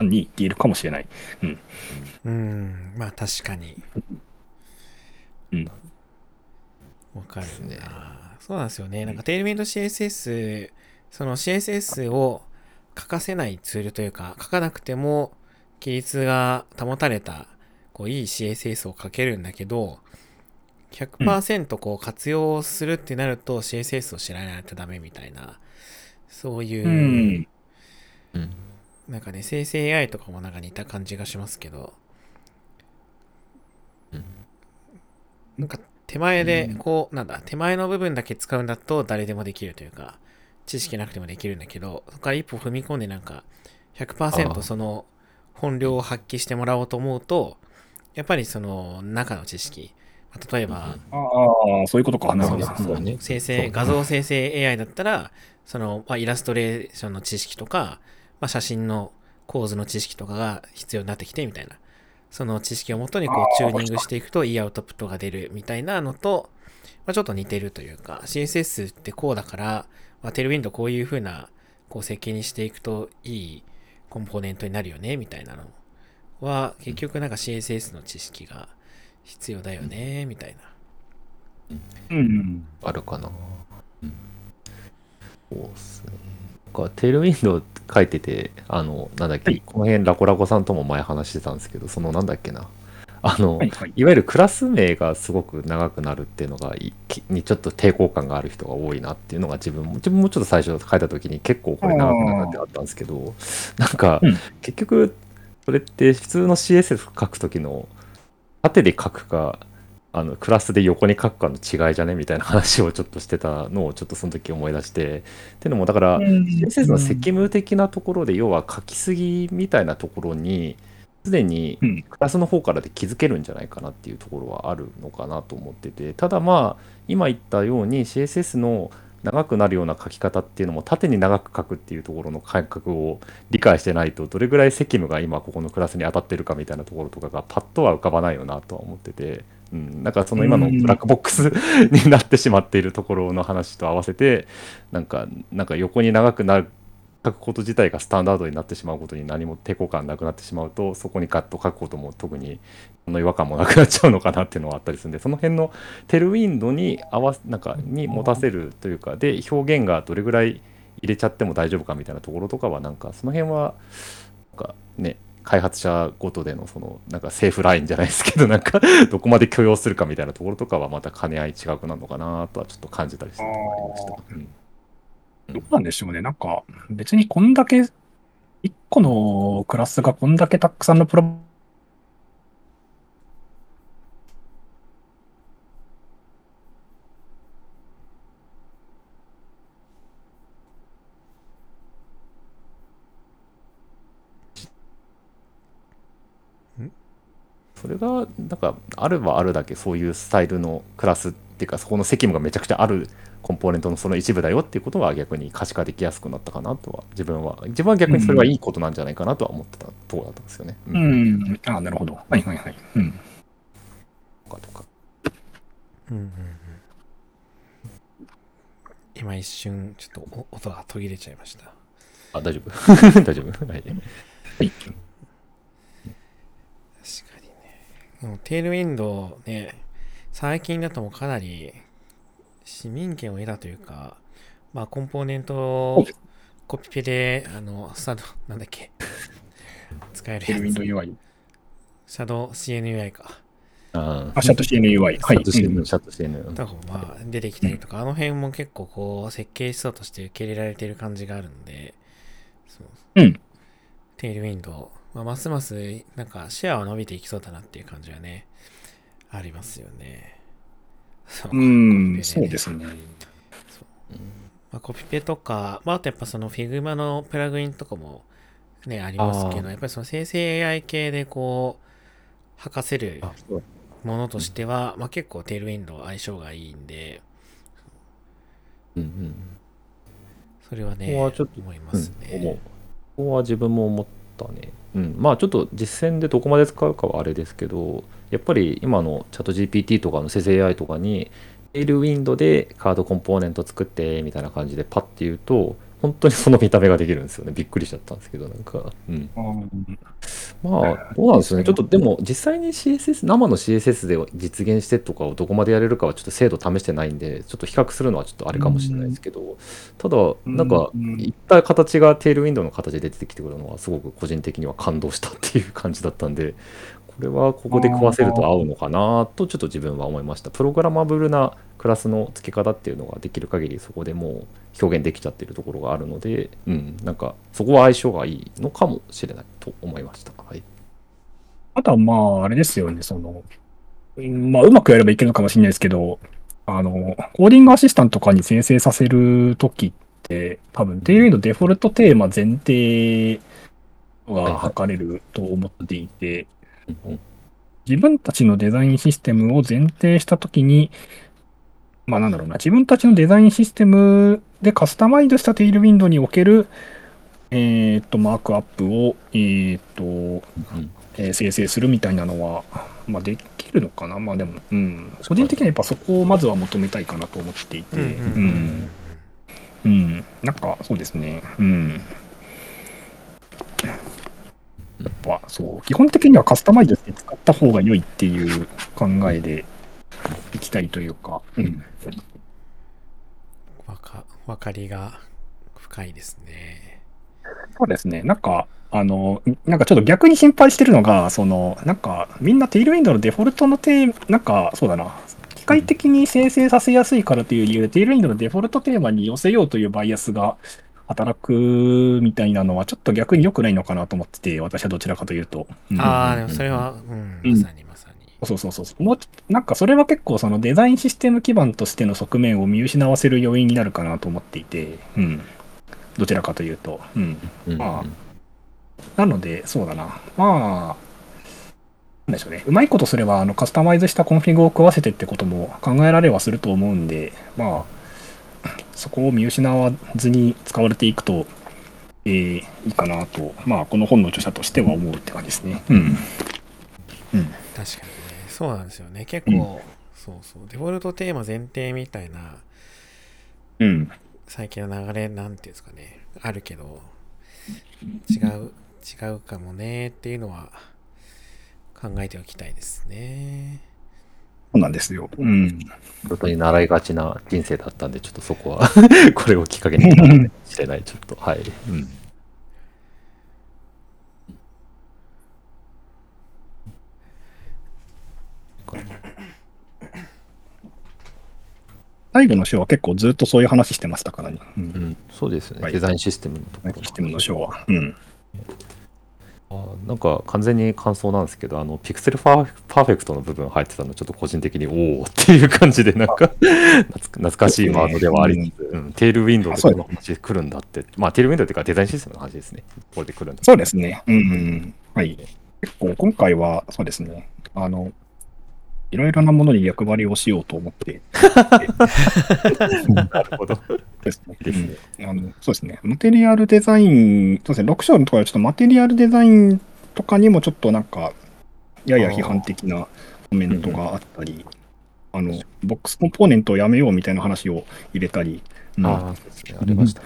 に言っているかもしれない。うん、まあ確かに。うん。わかるですねな。そうなんですよね。なんかテールメイド CSS、その CSS を書かせないツールというか、書かなくても規律が保たれた、こういい CSS を書けるんだけど、100%こう活用するってなると CSS を知らないとダメみたいな、そういう、うん。うん。なんかね、生成 AI とかもなんか似た感じがしますけど、うんなんか手前でうん、こう、なんだ、手前の部分だけ使うんだと誰でもできるというか、知識なくてもできるんだけど、そこから一歩踏み込んでなんか、あ100%あその本領を発揮してもらおうと思うと、やっぱりその中の知識、まあ例えば、ああ、そういうことか。なるほど。ね生成、画像生成 AI だったら、その、まあ、イラストレーションの知識とか、まあ、写真の構図の知識とかが必要になってきてみたいな。その知識をもとにこあうチューーニングしていくといいアウトプットが出るみたいなのと、まあ、ちょっと似てるというか、CSS ってこうだから、まあ、テールウィンドこういう風なこう設計にしていくといいコンポーネントになるよねみたいなのは、結局なんか CSS の知識が必要だよねみたいな。うん。あるかな。うん。そうっすね。なんかテールウィンドウ書いてて、あの、なんだっけ、はいこの辺ラコラコさんとも前話してたんですけど、そのなんだっけな。あの、はいはい。いわゆるクラス名がすごく長くなるっていうのがにちょっと抵抗感がある人が多いなっていうのが自分も自分もちょっと最初書いた時に結構これ長くなるってあったんですけどなんかうん結局それって普通の CSS 書く時の縦で書くかあのクラスで横に書くかの違いじゃねみたいな話をちょっとしてたのをちょっとその時思い出して。っていうのもだから CSS の責務的なところで要は書きすぎみたいなところにすでにうん。クラスの方からで気づけるんじゃないかなっていうところはあるのかなと思ってて。ただまあ今言ったように CSS の長くなるような書き方っていうのも縦に長く書くっていうところの感覚を理解してないとどれぐらい責務が今ここのクラスに当たってるかみたいなところとかがパッとは浮かばないよなとは思ってて、うん、なんかその今のブラックボックスになってしまっているところの話と合わせてなんかなんか横に長くなる書くこと自体がスタンダードになってしまうことに何も抵抗感なくなってしまうとそこにガッと書くことも特にその違和感もなくなっちゃうのかなっていうのはあったりするんでその辺のテルウィンドに合わせなんかに持たせるというかで表現がどれぐらい入れちゃっても大丈夫かみたいなところとかはなんかその辺はなんかね開発者ごとでのそのなんかセーフラインじゃないですけどなんかどこまで許容するかみたいなところとかはまた兼ね合い違くなるのかなとはちょっと感じたりするところがありました。うんどうなんでしょうね。なんか、別にこんだけ、一個のクラスがこんだけたくさんのプロそれがなんかあるはあるだけそういうスタイルのクラスっていうかそこの責務がめちゃくちゃあるコンポーネントのその一部だよっていうことは逆に可視化できやすくなったかなとは自分は自分は逆にそれはいいことなんじゃないかなとは思ってたところだったんですよね。う。ん。あなるほど。はいはいはい。うん。とかとかうんうんうん今一瞬ちょっとお音が途切れちゃいましたあ大丈夫？(laughs) 大丈夫？はい。はい。確かにねでもテールウィンドウね最近だともうかなり市民権を得たというかまあコンポーネントをコピペであのスタドなんだっけ使えるやつ。UI。シャドウ CNUI か。ああ、シャット CNUI。はい。シャットしてうんるシャットしてるとかもまあ出てきたりとか、あの辺も結構こう設計思想として受け入れられてる感じがあるんで、そう。うん。テールウィンドウ、まあ、ますますなんかシェアは伸びていきそうだなっていう感じはね、ありますよね。そう。うん、そうですね。まあ、コピペとか、まあ、あとやっぱその Figma のプラグインとかもね、ありますけど、やっぱりその生成 AI 系でこう、吐かせるものとしては、まあ結構テールウィンドウ相性がいいんで、うんうんそれはね、ここはちょっと思いますね。う。ん。ここは自分も思ったね。うん、まあちょっと実践でどこまで使うかはあれですけど、やっぱり今のチャット GPT とかの生成 AI とかに、テールウィンドでカードコンポーネント作ってみたいな感じでパッて言うと、本当にその見た目ができるんですよね。びっくりしちゃったんですけど、なんか。うん。うんまあ、どうなんですよね。ちょっとでも、実際に CSS、生の CSS で実現してとかをどこまでやれるかはちょっと精度試してないんで、ちょっと比較するのはちょっとあれかもしれないですけど、ただ、なんか、うんいった形がテールウィンドウの形で出てきてくるのは、すごく個人的には感動したっていう感じだったんで、これはここで食わせると合うのかなと、ちょっと自分は思いました。プログラマブルなクラスの付け方っていうのができる限り、そこでもう表現できちゃってるところがあるので、うん、なんか、そこは相性がいいのかもしれないと思いました。はい。あとはまあ、あれですよね、その、うんまあ、うまくやればいけるのかもしれないですけど、あの、コーディングアシスタントとかに生成させるときって、多分、テールウィンドデフォルトテーマ前提が測れると思っていて、自分たちのデザインシステムを前提したときに、まあなんだろうな、自分たちのデザインシステムでカスタマイズしたテールウィンドにおける、えーっと、マークアップを、えーっと、うんえー生成するみたいなのは、まあ、できるのかな？まあでも、うん。個人的にはやっぱそこをまずは求めたいかなと思っていて、うん。うん。なんか、そうですね。うん。やっぱ、そう。基本的にはカスタマイズして使った方が良いっていう考えでいきたいというか、うん。わか、わかりが深いですね。そうですね。なんか、あの、なんかちょっと逆に心配してるのが、その、なんか、みんなテイルウィンドのデフォルトのテーマ、なんか、そうだな、機械的に生成させやすいからという理由で、テイルウィンドのデフォルトテーマに寄せようというバイアスが働くみたいなのは、ちょっと逆に良くないのかなと思ってて、私はどちらかというと。うんああ、でもそれは、うん、うんまさにまさに。そうそうそうそう。もうなんかそれは結構そのデザインシステム基盤としての側面を見失わせる要因になるかなと思っていて、うん。どちらかというと。うん。うんまあなので、そうだな。まあ、なんでしょうね。うまいことすれば、あの、カスタマイズした config を食わせてってことも考えられはすると思うんで、まあ、そこを見失わずに使われていくと、えーいいかなと、まあ、この本の著者としては思うって感じですね。うん。うん。確かにね。そうなんですよね。結構、そうそう。デフォルトテーマ前提みたいな、うん。最近の流れ、なんていうんですかね。あるけど、違う、違うかもねっていうのは考えておきたいですね。そうなんですよ。うん。本当に習いがちな人生だったんで、ちょっとそこは (laughs) これをきっかけにかもしれない。ちょっと、はい。うん。最後の章は結構ずっとそういう話してましたからね。う。うんん、そうですね、はいデザインシステムのところシステムの章は。うん。あなんか完全に感想なんですけど、あの、ピクセルパーフェクトの部分入ってたの、ちょっと個人的におおっていう感じで、なんか (laughs) 懐かしいワードではありつつ、うんテールウィンドウでこの話来るんだって、まあ、テールウィンドウっていうかデザインシステムの話ですね。これで来るんだそうですね。うん、うん。はい。結構今回は、そうですね。あの、いろいろなものに役割をしようと思って (laughs) なるほど。ですね。うんあのそうですね。マテリアルデザイン、そうですね。6章のところはちょっとマテリアルデザインとかにもちょっとなんか、やや批判的なコメントがあったり、あの、ボックスコンポーネントをやめようみたいな話を入れたり、うんああ、そうですね、ありました。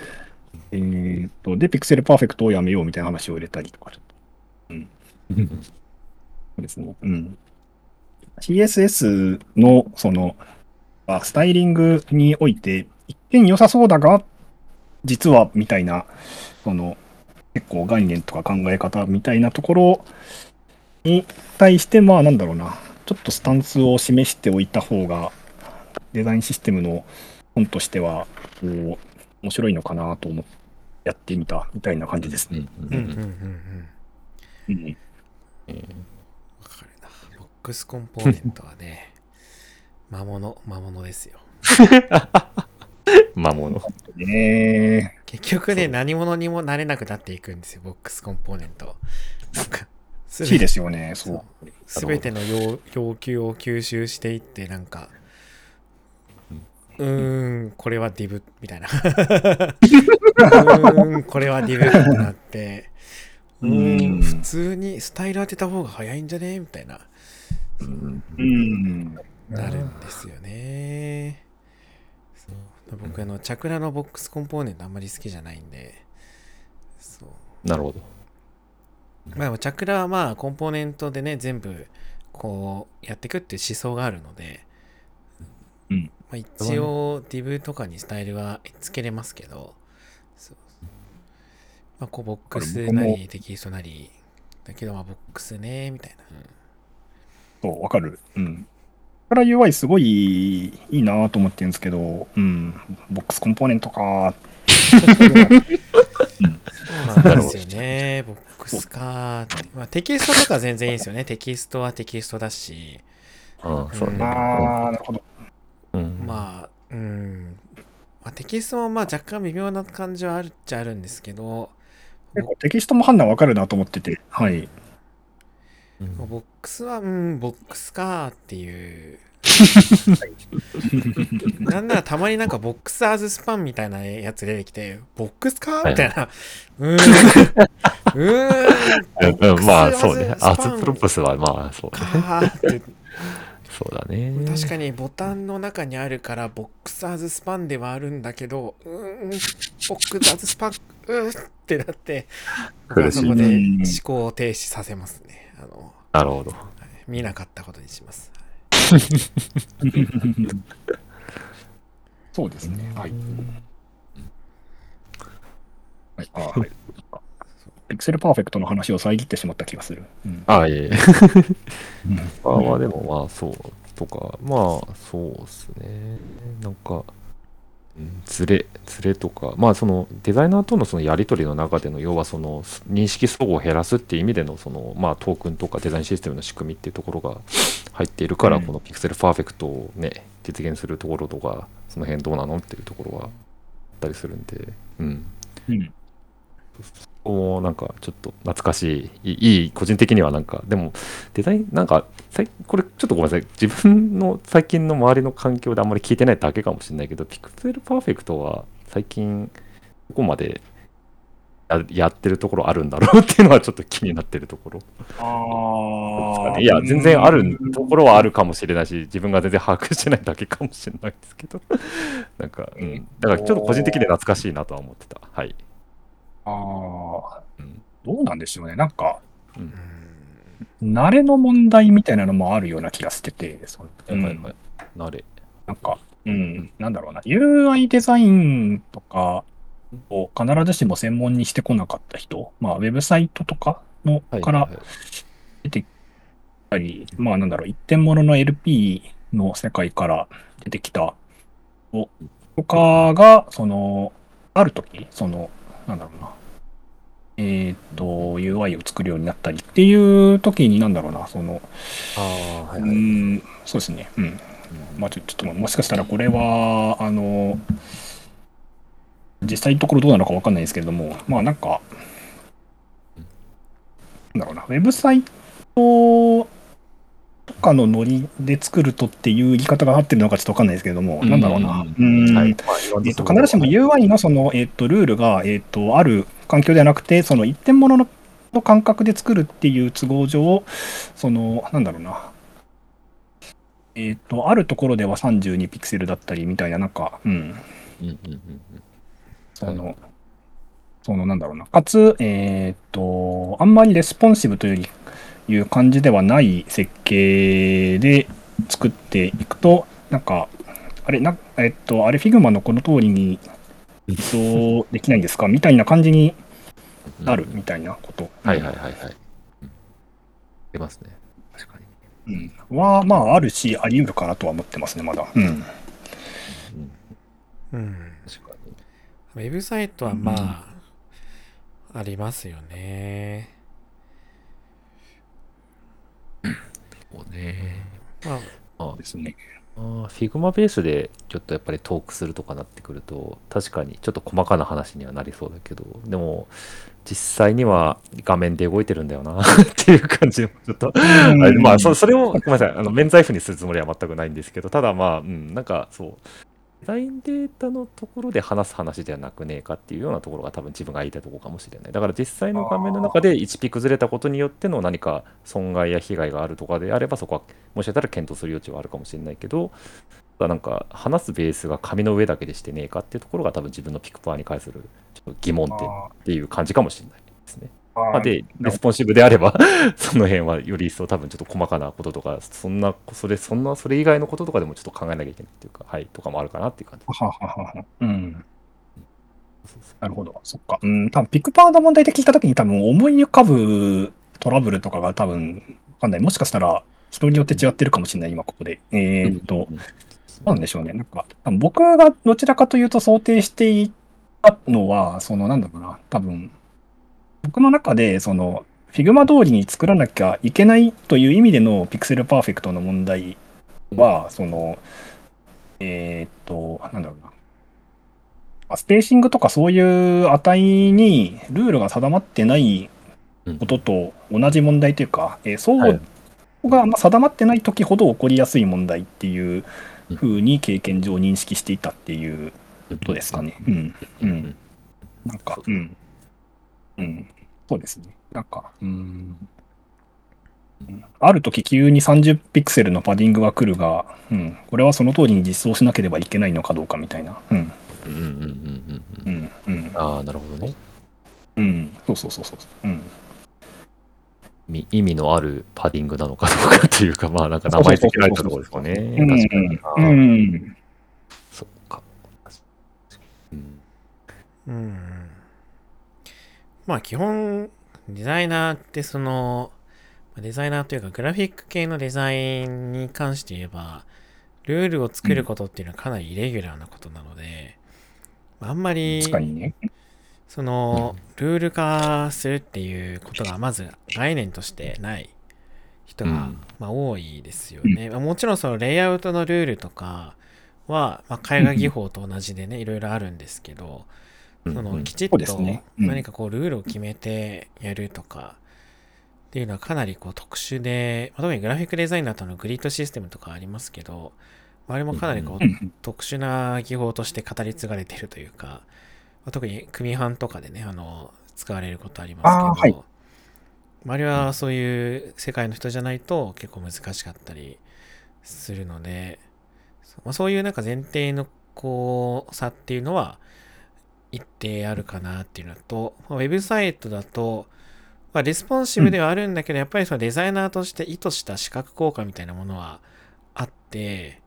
えーっと、で、ピクセルパーフェクトをやめようみたいな話を入れたりとか、ちょっと (laughs) そうですね。うん。CSS の、その、あスタイリングにおいて、一見良さそうだが、実は、みたいな、その、結構概念とか考え方みたいなところに対して、まあ、なんだろうな、ちょっとスタンスを示しておいた方が、デザインシステムの本としては、こう、面白いのかなと思ってやってみたみたいな感じですね。うんうんうんうんうん。うん。えーわかるな。ボックスコンポーネントはね、魔物、魔物ですよ。魔物。ね結局ね、何者にもなれなくなっていくんですよ、ボックスコンポーネント。なんか。いいですよね、そう。すべての要要求を吸収していって、なんか、うーん、これは div みたいな。うーん、これは div (laughs) ってなって、うんん、普通にスタイル当てた方が早いんじゃねみたいな、うん。なるんですよね。そう。僕、あの、チャクラのボックスコンポーネントあんまり好きじゃないんで、そう。なるほど。まあでも、チャクラはまあ、コンポーネントでね、全部、こう、やっていくっていう思想があるので、うん。まあ、一応、div とかにスタイルはつけれますけど、そう。まあ、こう、ボックスなり、テキストなり、だけど、まあ、ボックスね、みたいな。うんそう、わかる。うん。から UI すごいいいなと思ってるんですけど、うん。ボックスコンポーネントかそうなんですよね。ボックスか。まあ、テキストとか全然いいですよね。テキストはテキストだし、うん、そうね。ああ、なるほど。うん、まあ、うん。まあ、テキストもまあ若干微妙な感じはあるっちゃあるんですけど、結構テキストも判断わかるなと思ってて、はい。うんボックスは、うん、ボックスかっていう。(laughs) なんならたまになんかボックスアーズスパンみたいなやつ出てきて、ボックスか？みたいな。うーん。(laughs) うーん。うんまあ、そうね。アーツプロプスは、まあ、そうね。かーってそうだね。確かにボタンの中にあるから Box as span ではあるんだけど、うーん、ボックスアーズスパン、うーってなって、そこでうん思考を停止させますね。あの、なるほど。見なかったことにします。そうですね。はい。はい、あはい。ピクセルパーフェクトの話を遮ってしまった気がする。うん。あ、いえいえ。あまあでもまあそうとか、まあそうですね。なんか、うんズレ、ズレとか、まあそのデザイナーとのそのやり取りの中での、要はその認識齟齬を減らすっていう意味でのその、まあトークンとかデザインシステムの仕組みっていうところが入っているから、うんこのピクセルパーフェクトをね、実現するところとか、その辺どうなのっていうところはあったりするんで、うん。うん。もなんかちょっと懐かしい、いい個人的にはなんか、でもデザイン、なんか、これちょっとごめんなさい、自分の最近の周りの環境であんまり聞いてないだけかもしれないけど、ピクセルパーフェクトは最近、どこまでややってるところあるんだろうっていうのはちょっと気になってるところ。ああ。いや、全然あるところはあるかもしれないし、自分が全然把握してないだけかもしれないですけど、なんか、うん、だからちょっと個人的には懐かしいなとは思ってた。はい。ああ。うんどうなんでしょうね。なんか、うん慣れの問題みたいなのもあるような気がしてて、そのはいはいはい。なれ。なんか、うん、なんだろうな、UI デザインとかを必ずしも専門にしてこなかった人、まあ、ウェブサイトとかのからはいはいはい出てきたり、まあ、なんだろう、一点物の LP の世界から出てきた人とかが、その、ある時、その、なんだろうな、えっ、と、UI を作るようになったりっていう時に、なんだろうな、その、ああ、はういはい。ん、そうですね、うん。まあちょっともしかしたらこれは、あの、実際のところどうなのかわかんないですけれども、まあなんか、なんだろうな、ウェブサイトとかのノリで作るとっていう言い方が合ってるのかちょっとわかんないですけれども、うん。なんだろうな、ううん。はい。えっと、必ずしも UI のその、えっと、ルールが、えっと、ある環境ではなくて、その一点物のの感覚で作るっていう都合上、その、なんだろうな、えっと、あるところでは32ピクセルだったりみたいな、なんか、うん、うんうんうんうん。その、その、なんだろうな、かつ、えっと、あんまりレスポンシブというよりいう感じではない設計で作っていくと、なんか、あれ、なえっと、あれ、Figma のこの通りに移動できないんですか？みたいな感じになるみたいなこと。はいはいはいはい。うん出ますね。確かに。うん。は、まあ、あるし、あり得るかなとは思ってますね、まだ。うん。うんうん。確かに。ウェブサイトはまあ、ありますよね。そうね。まあ、あですね。あー、Figma ベースでちょっとやっぱりトークするとかなってくると、確かにちょっと細かな話にはなりそうだけど、でも、実際には画面で動いてるんだよな (laughs) っていう感じもちょっと、まあそ、それを、ごめんなさい、あの免罪符にするつもりは全くないんですけど、ただまあ、うん、なんかそう、デザインデータのところで話す話ではなくねえかっていうようなところが多分自分が言いたいところかもしれない。だから実際の画面の中で1ピ崩れたことによっての何か損害や被害があるとかであれば、そこはもしかしたら検討する余地はあるかもしれないけど、ただなんか話すベースが紙の上だけでしてねえかっていうところが多分自分のピクパーに関するちょっと疑問点っていう感じかもしれないですね。あまあ、で、レスポンシブであれば、(laughs) その辺はより一層多分ちょっと細かなこととか、そんな、それ、そんな、それ以外のこととかでもちょっと考えなきゃいけないっていうか、はい、とかもあるかなっていう感じ。はははは。うん。なるほど。そっか。うん、多分ピックパーの問題で聞いたときに多分思い浮かぶトラブルとかが多分、わかんない。もしかしたら人によって違ってるかもしれない、今ここで。えーっと、なんでしょうね。なんか、多分僕がどちらかというと想定していたのは、その、なんだろうな、多分、僕の中で、その、Figma 通りに作らなきゃいけないという意味での Pixel Perfect の問題は、その、えーっと、なんだろうな。まあスペーシングとかそういう値にルールが定まってないことと同じ問題というか、えーそうはいがまあ定まってない時ほど起こりやすい問題っていうふうに経験上認識していたっていうことですかね。うん。うん。なんか、うん。うん。そうですね。なんか、うん。うんある時急に30ピクセルのパディングが来るが、うん、これはその通りに実装しなければいけないのかどうかみたいな。うん。うんうんうんうんう。うんん。うん。ああ、なるほどね。うん。そうそうそうそう。うん。み意味のあるパディングなのかどうかっていうか、まあなんか名前付けられたところですかね。うん確かに。あうーん。そっか。うんうん。まあ基本、デザイナーってその、デザイナーというかグラフィック系のデザインに関して言えば、ルールを作ることっていうのはかなりイレギュラーなことなので、あんまり。その、ルール化するっていうことがまず概念としてない人が、うんまあ、多いですよね。まあもちろんそのレイアウトのルールとかは、まあ、絵画技法と同じでね、いろいろあるんですけど、うんそのきちっと何かこうルールを決めてやるとか。っていうのはかなりこう特殊で、まあ特にグラフィックデザインだとあのグリッドシステムとかありますけど、あれもかなりこううん特殊な技法として語り継がれているというか、まあ特に組版とかでね、あの、使われることありますけど、あれはそういう世界の人じゃないと結構難しかったりするので、まあ、そういうなんか前提のこう差っていうのは一定あるかなっていうのと、まあウェブサイトだと、まあ、レスポンシブではあるんだけど、やっぱりそのデザイナーとして意図した視覚効果みたいなものはあって、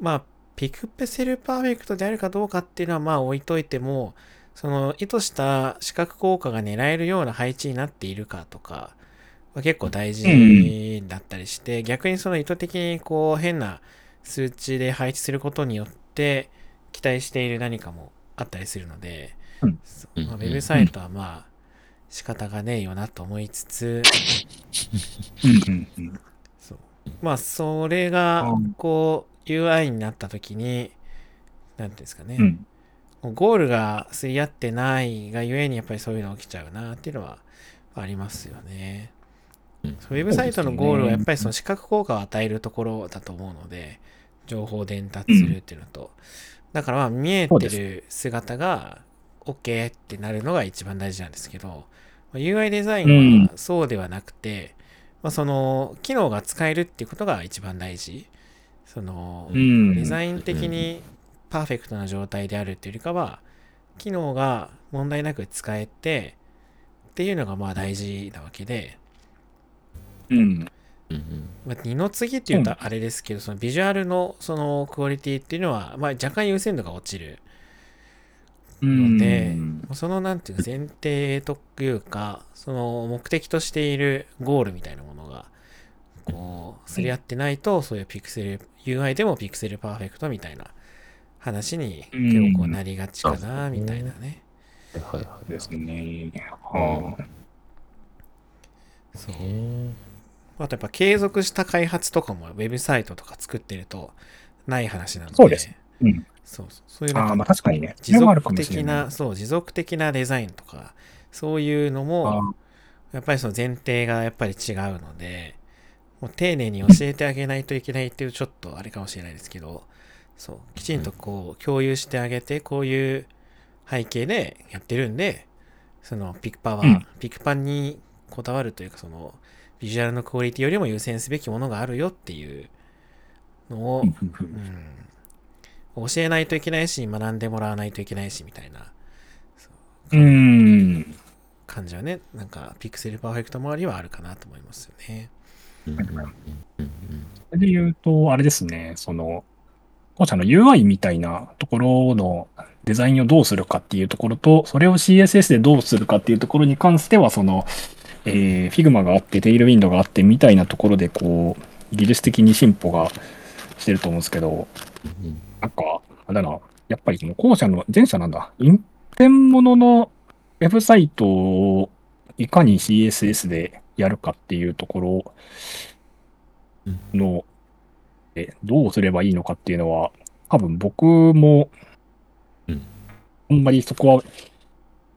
まあ、ピク pixel perfect であるかどうかっていうのはまあ置いといても、その意図した視覚効果が狙えるような配置になっているかとか、は結構大事だったりして、逆にその意図的にこう変な数値で配置することによって期待している何かもあったりするので、うん。まあ、ウうん。ェブサイトはまあ仕方がねえよなと思いつつ、うん。うん。うん。そう。まあそれがうん。こう UI になった時に、なんていうんですかね、うん。ゴールが吸い合ってないがゆえにやっぱりそういうの起きちゃうなっていうのはありますよね。うん。ウェブサイトのゴールはやっぱりその視覚効果を与えるところだと思うので、情報を伝達するっていうのと、だからまあ見えてる姿が OK ってなるのが一番大事なんですけど、まあ UI デザインはそうではなくて、まあその機能が使えるっていうことが一番大事。その、うん。デザイン的にパーフェクトな状態であるっていうよりかは、機能が問題なく使えて、っていうのがまあ大事なわけで、うんうんまあ、二の次っていうとあれですけど、そのビジュアルのそのクオリティっていうのは、まあ、若干優先度が落ちるので、そのなんていうか前提というか、その目的としているゴールみたいなものが、こう、すり合ってないと、そういうピクセル、UI でもピクセルパーフェクトみたいな話に結構こうなりがちかな、みたいなね。はいはですね。はあそうあとやっぱ継続した開発とかもウェブサイトとか作ってるとない話なので、そうです。うん。そうそういうなんかああ、まあ確かにね。持続的な、そう、持続的なデザインとか、そういうのあも、やっぱりその前提がやっぱり違うので、もう丁寧に教えてあげないといけないっていうちょっとあれかもしれないですけど、そう、きちんとこう共有してあげて、こういう背景でやってるんで、そのピクパは、うん。ピクパンにこだわるというか、そのビジュアルのクオリティよりも優先すべきものがあるよっていうのを、うん。うんううんん、教えないといけないし、学んでもらわないといけないし、みたいなうん。感じはね、なんか、ピクセルパーフェクト周りはあるかなと思いますよね。うん。うん。うん。うん。それで言うと、あれですね、その、後者の UI みたいなところのデザインをどうするかっていうところと、それを CSS でどうするかっていうところに関しては、その、えー、Figma があって、テイルウィンドウがあってみたいなところで、こう、技術的に進歩がしてると思うんですけど、うん。なんか、あれだな、やっぱりその後者の、前者なんだ、インテンもののウェブサイトをいかに CSS でやるかっていうところの、えどうすればいいのかっていうのは、多分僕もうん、あんまりそこは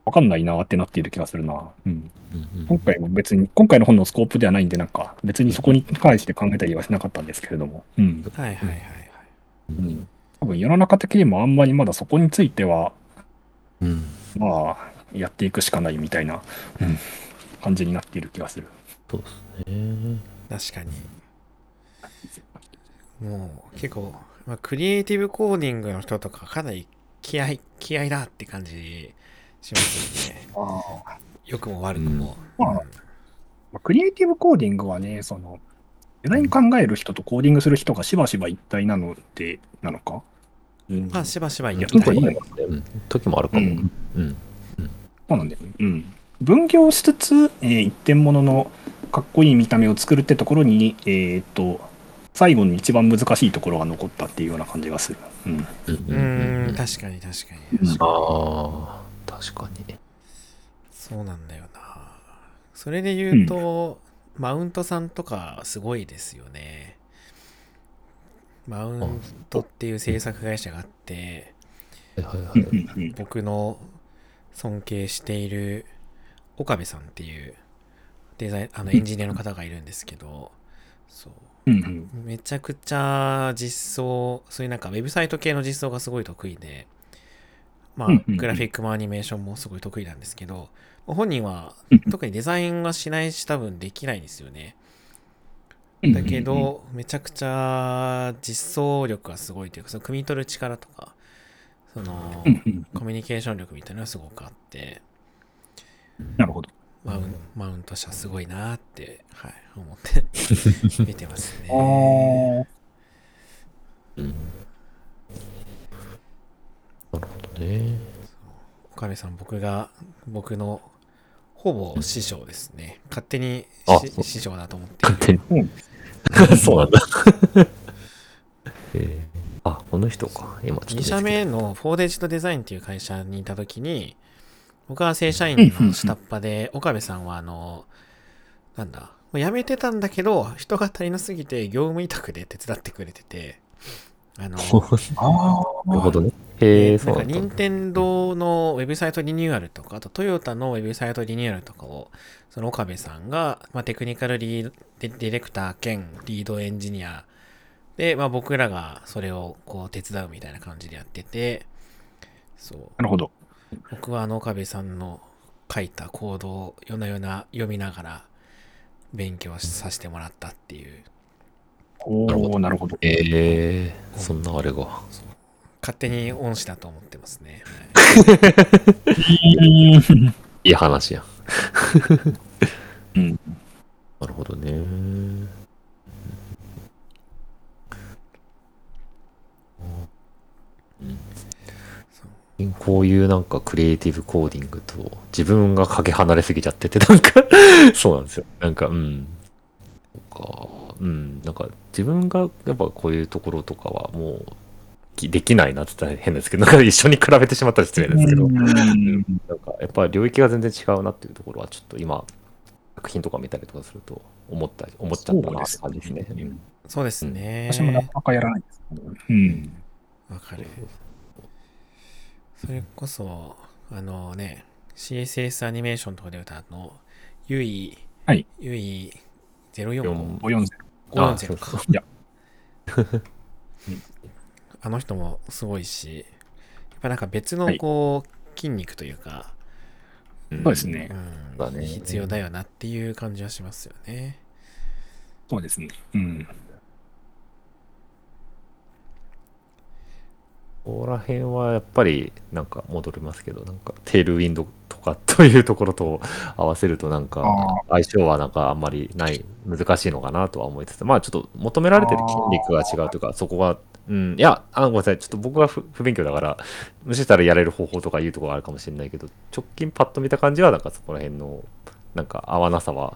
わかんないなってなっている気がするな。うん。今回も別に、今回の本のスコープではないんで、なんか別にそこに関して考えたりはしなかったんですけれども。うん。はいはいはいはい。うん多分世の中的にもあんまりまだそこについては、うんまあ、やっていくしかないみたいな、うん感じになっている気がする。そうですね。確かに。もう、結構、まあ、クリエイティブコーディングの人とかかなり気合い、気合いだって感じしますよね。あ良くも悪くも。うんまあクリエイティブコーディングはね、その、デザイン考える人とコーディングする人がしばしば一体なので、なのか？うんまあ、しばしばいや言ったりそうだねうん時もあるかも。うんうんそうなんだよね。うん。分業しつつ、えー一点物のかっこいい見た目を作るってところに、えーっと、最後に一番難しいところが残ったっていうような感じがする。うん。うんううん確かに確かに。うんああ、確かに。そうなんだよな。それで言うと、マウントさんとかすごいですよね。マウントっていう制作会社があって、僕の尊敬している岡部さんっていうデザイン、あのエンジニアの方がいるんですけど、そう。うんうんめちゃくちゃ実装、そういうなんかウェブサイト系の実装がすごい得意で、まあグラフィックもアニメーションもすごい得意なんですけど、本人はうん特にデザインはしないし多分できないんですよね。うんだけど、めちゃくちゃ実装力がすごいというか、その汲み取る力とか、そのコミュニケーション力みたいなのがすごくあって、なるほど。マウンマウント社すごいなって、はい、思って (laughs) 見てますね。うん。なるほどね。岡部さん、僕が、僕のほぼ師匠ですね。勝手に師匠だと思って。勝手に。うん (laughs) そうなんだ。(laughs) えーあ、この人か。今ちょっと2見つけた。社目のフォーデジットデザインっていう会社にいたときに、僕は正社員の下っ端で、岡部さんはあの、なんだ、もう辞めてたんだけど、人が足りなすぎて業務委託で手伝ってくれてて、あの、(laughs) あなるほどね。へえ、でそうなんか任天堂のウェブサイトリニューアルとか、あとトヨタのウェブサイトリニューアルとかを、その岡部さんが、まあ、テクニカルリードデディレクター兼リードエンジニアで、まあ、僕らがそれをこう手伝うみたいな感じでやってて、そう。なるほど。僕はあの岡部さんの書いたコードを夜な夜な読みながら勉強させてもらったっていう、おおなるほど。ええ、そんなあれが。勝手に恩師だと思ってますね。(laughs) いい話やん。うんなるほどね。こういうなんかクリエイティブコーディングと自分がかけ離れすぎちゃってて、なんか (laughs) そうなんですよ。なんか、うん。なんか、うん。なんか自分がやっぱこういうところとかはもうきできないなって言ったら変ですけど、なんか一緒に比べてしまったら失礼ですけど、うんなんかやっぱり領域が全然違うなっていうところはちょっと今、作品とか見たりとかすると思ったり、思っちゃったなって感じですね。そうですねうん。私もなかなかやらないです。うん。わかる。それこそ、あのね、CSS アニメーションとかで歌うあの、ゆい、はい。ゆい045、540。あ540か。いや、(laughs) あの人もすごいし、やっぱなんか別のはいこう、筋肉というか、そうですねう。ん、だね必要だよなっていう感じはしますよね。そうですね。うん。ここら辺はやっぱりなんか戻りますけど、なんかテールウィンドとかというところと合わせるとなんか相性はなんかあんまりない、難しいのかなとは思いつつ、まあちょっと求められてる筋肉が違うというか、そこが、うん、いや、あごめんなさい、ちょっと僕は不不勉強だから、もしかしたらやれる方法とかいうところがあるかもしれないけど、直近パッと見た感じはなんかそこら辺のなんか合わなさは、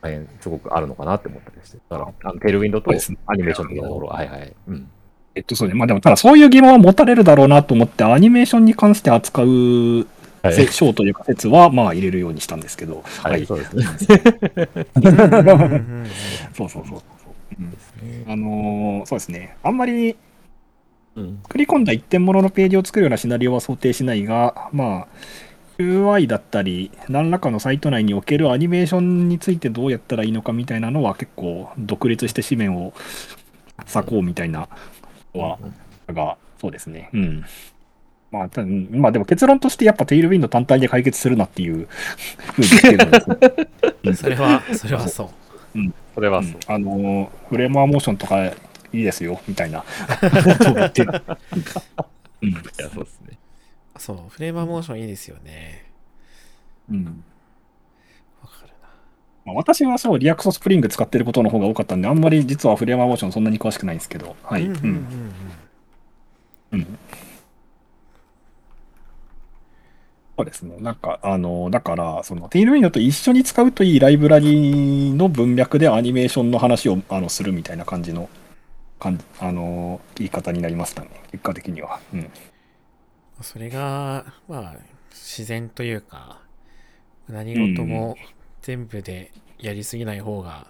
大変すごくあるのかなって思ったりして、だからあのテールウィンドとそうですねアニメーション的なところは、はいはい。うん。えっと、そうね。まあでも、ただそういう疑問は持たれるだろうなと思って、アニメーションに関して扱うはい。というか説は、まあ入れるようにしたんですけど。はい、そうですね。そうそうそうそう。うんあのーそうですね。あんまりうん。作り込んだ一点物のページを作るようなシナリオは想定しないが、まあ、UI だったり、何らかのサイト内におけるアニメーションについてどうやったらいいのかみたいなのは結構独立して紙面を割こうみたいなのは、が、そうですね。うん。まあ、たまあでも結論としてやっぱ Tailwind 単体で解決するなっていうふうにしてるんですね (laughs) それは、それはそう。それはうんあのーフレームアーモーションとかいいですよみたいなことを言ってる。(laughs) うんいや、そうですね。そう、フレーバーモーションいいですよね。うんわかるな。まあ私はそう、 React Spring 使ってることの方が多かったんで、あんまり実はフレームアーモーションそんなに詳しくないんですけど、はい。うんうんうんうんうんそうですね。なんか、あの、だから、その、テイルウィンドと一緒に使うといいライブラリの文脈でアニメーションの話をあのするみたいな感じの、かんあの、言い方になりましたね。結果的には。うん。それが、まあ、自然というか、何事も全部でやりすぎない方が、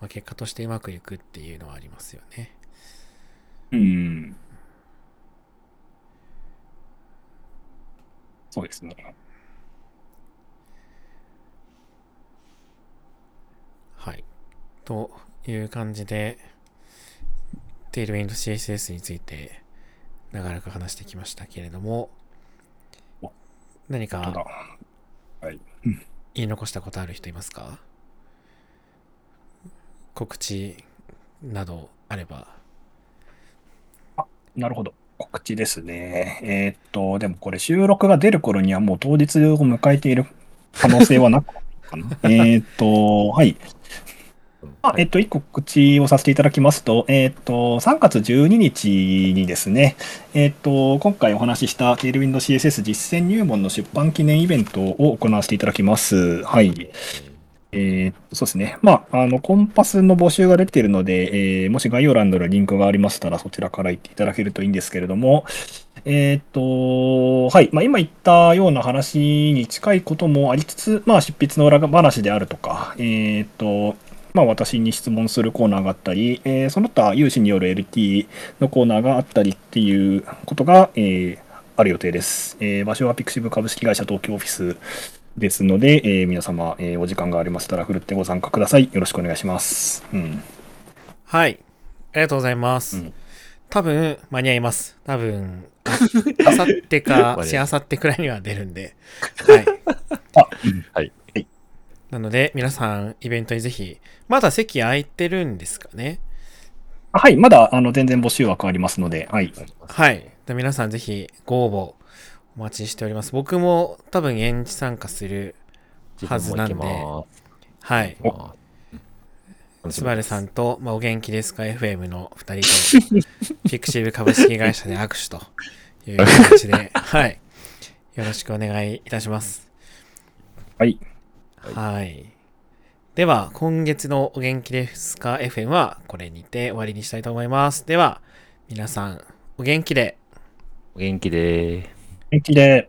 まあ、結果としてうまくいくっていうのはありますよね。うん。そうですね。はい。という感じで、テールウィンド CSS について長らく話してきましたけれどもお、何かはい。言い残したことある人いますか？告知などあれば。なるほど。告知ですね。えーっと、でもこれ収録が出る頃にはもう当日を迎えている可能性はなくかな。(laughs) えーっと、はい。あえっと、一個告知をさせていただきますと、えっと、3月12日にですね、えっと、今回お話しした Tailwind CSS 実践入門の出版記念イベントを行わせていただきます。はい。えーそうですね。まあ、あの、コンパスの募集が出ているので、えーもし概要欄のリンクがありましたら、そちらから行っていただけるといいんですけれども、えーっと、はい。まあ、今言ったような話に近いこともありつつ、まあ、執筆の裏話であるとか、えっと、まあ、私に質問するコーナーがあったり、えその他、有志による LT のコーナーがあったりっていうことが、えある予定です。え場所はピクシブ株式会社東京オフィスですので、えー皆様、えーお時間がありましたら、ふるってご参加ください。よろしくお願いします。うん。はい。ありがとうございます。うん多分、間に合います。多分、あさってか、しあさってくらいには出るんで。(laughs) はい。あ、うんはい。なので、皆さん、イベントにぜひ、まだ席空いてるんですかね？はい。まだ、あの、全然募集枠ありますので、はい。はい。で皆さん、ぜひ、ご応募、お待ちしております。僕も多分、現地参加するはずなんで、はい。おスバルさんと、まあ、お元気ですか？FM の2人と、ピクシブ株式会社で握手という形で、はい。よろしくお願いいたします。はい。はい。では、今月のお元気ですか？FM はこれにて終わりにしたいと思います。では、皆さん、お元気で。お元気で平気で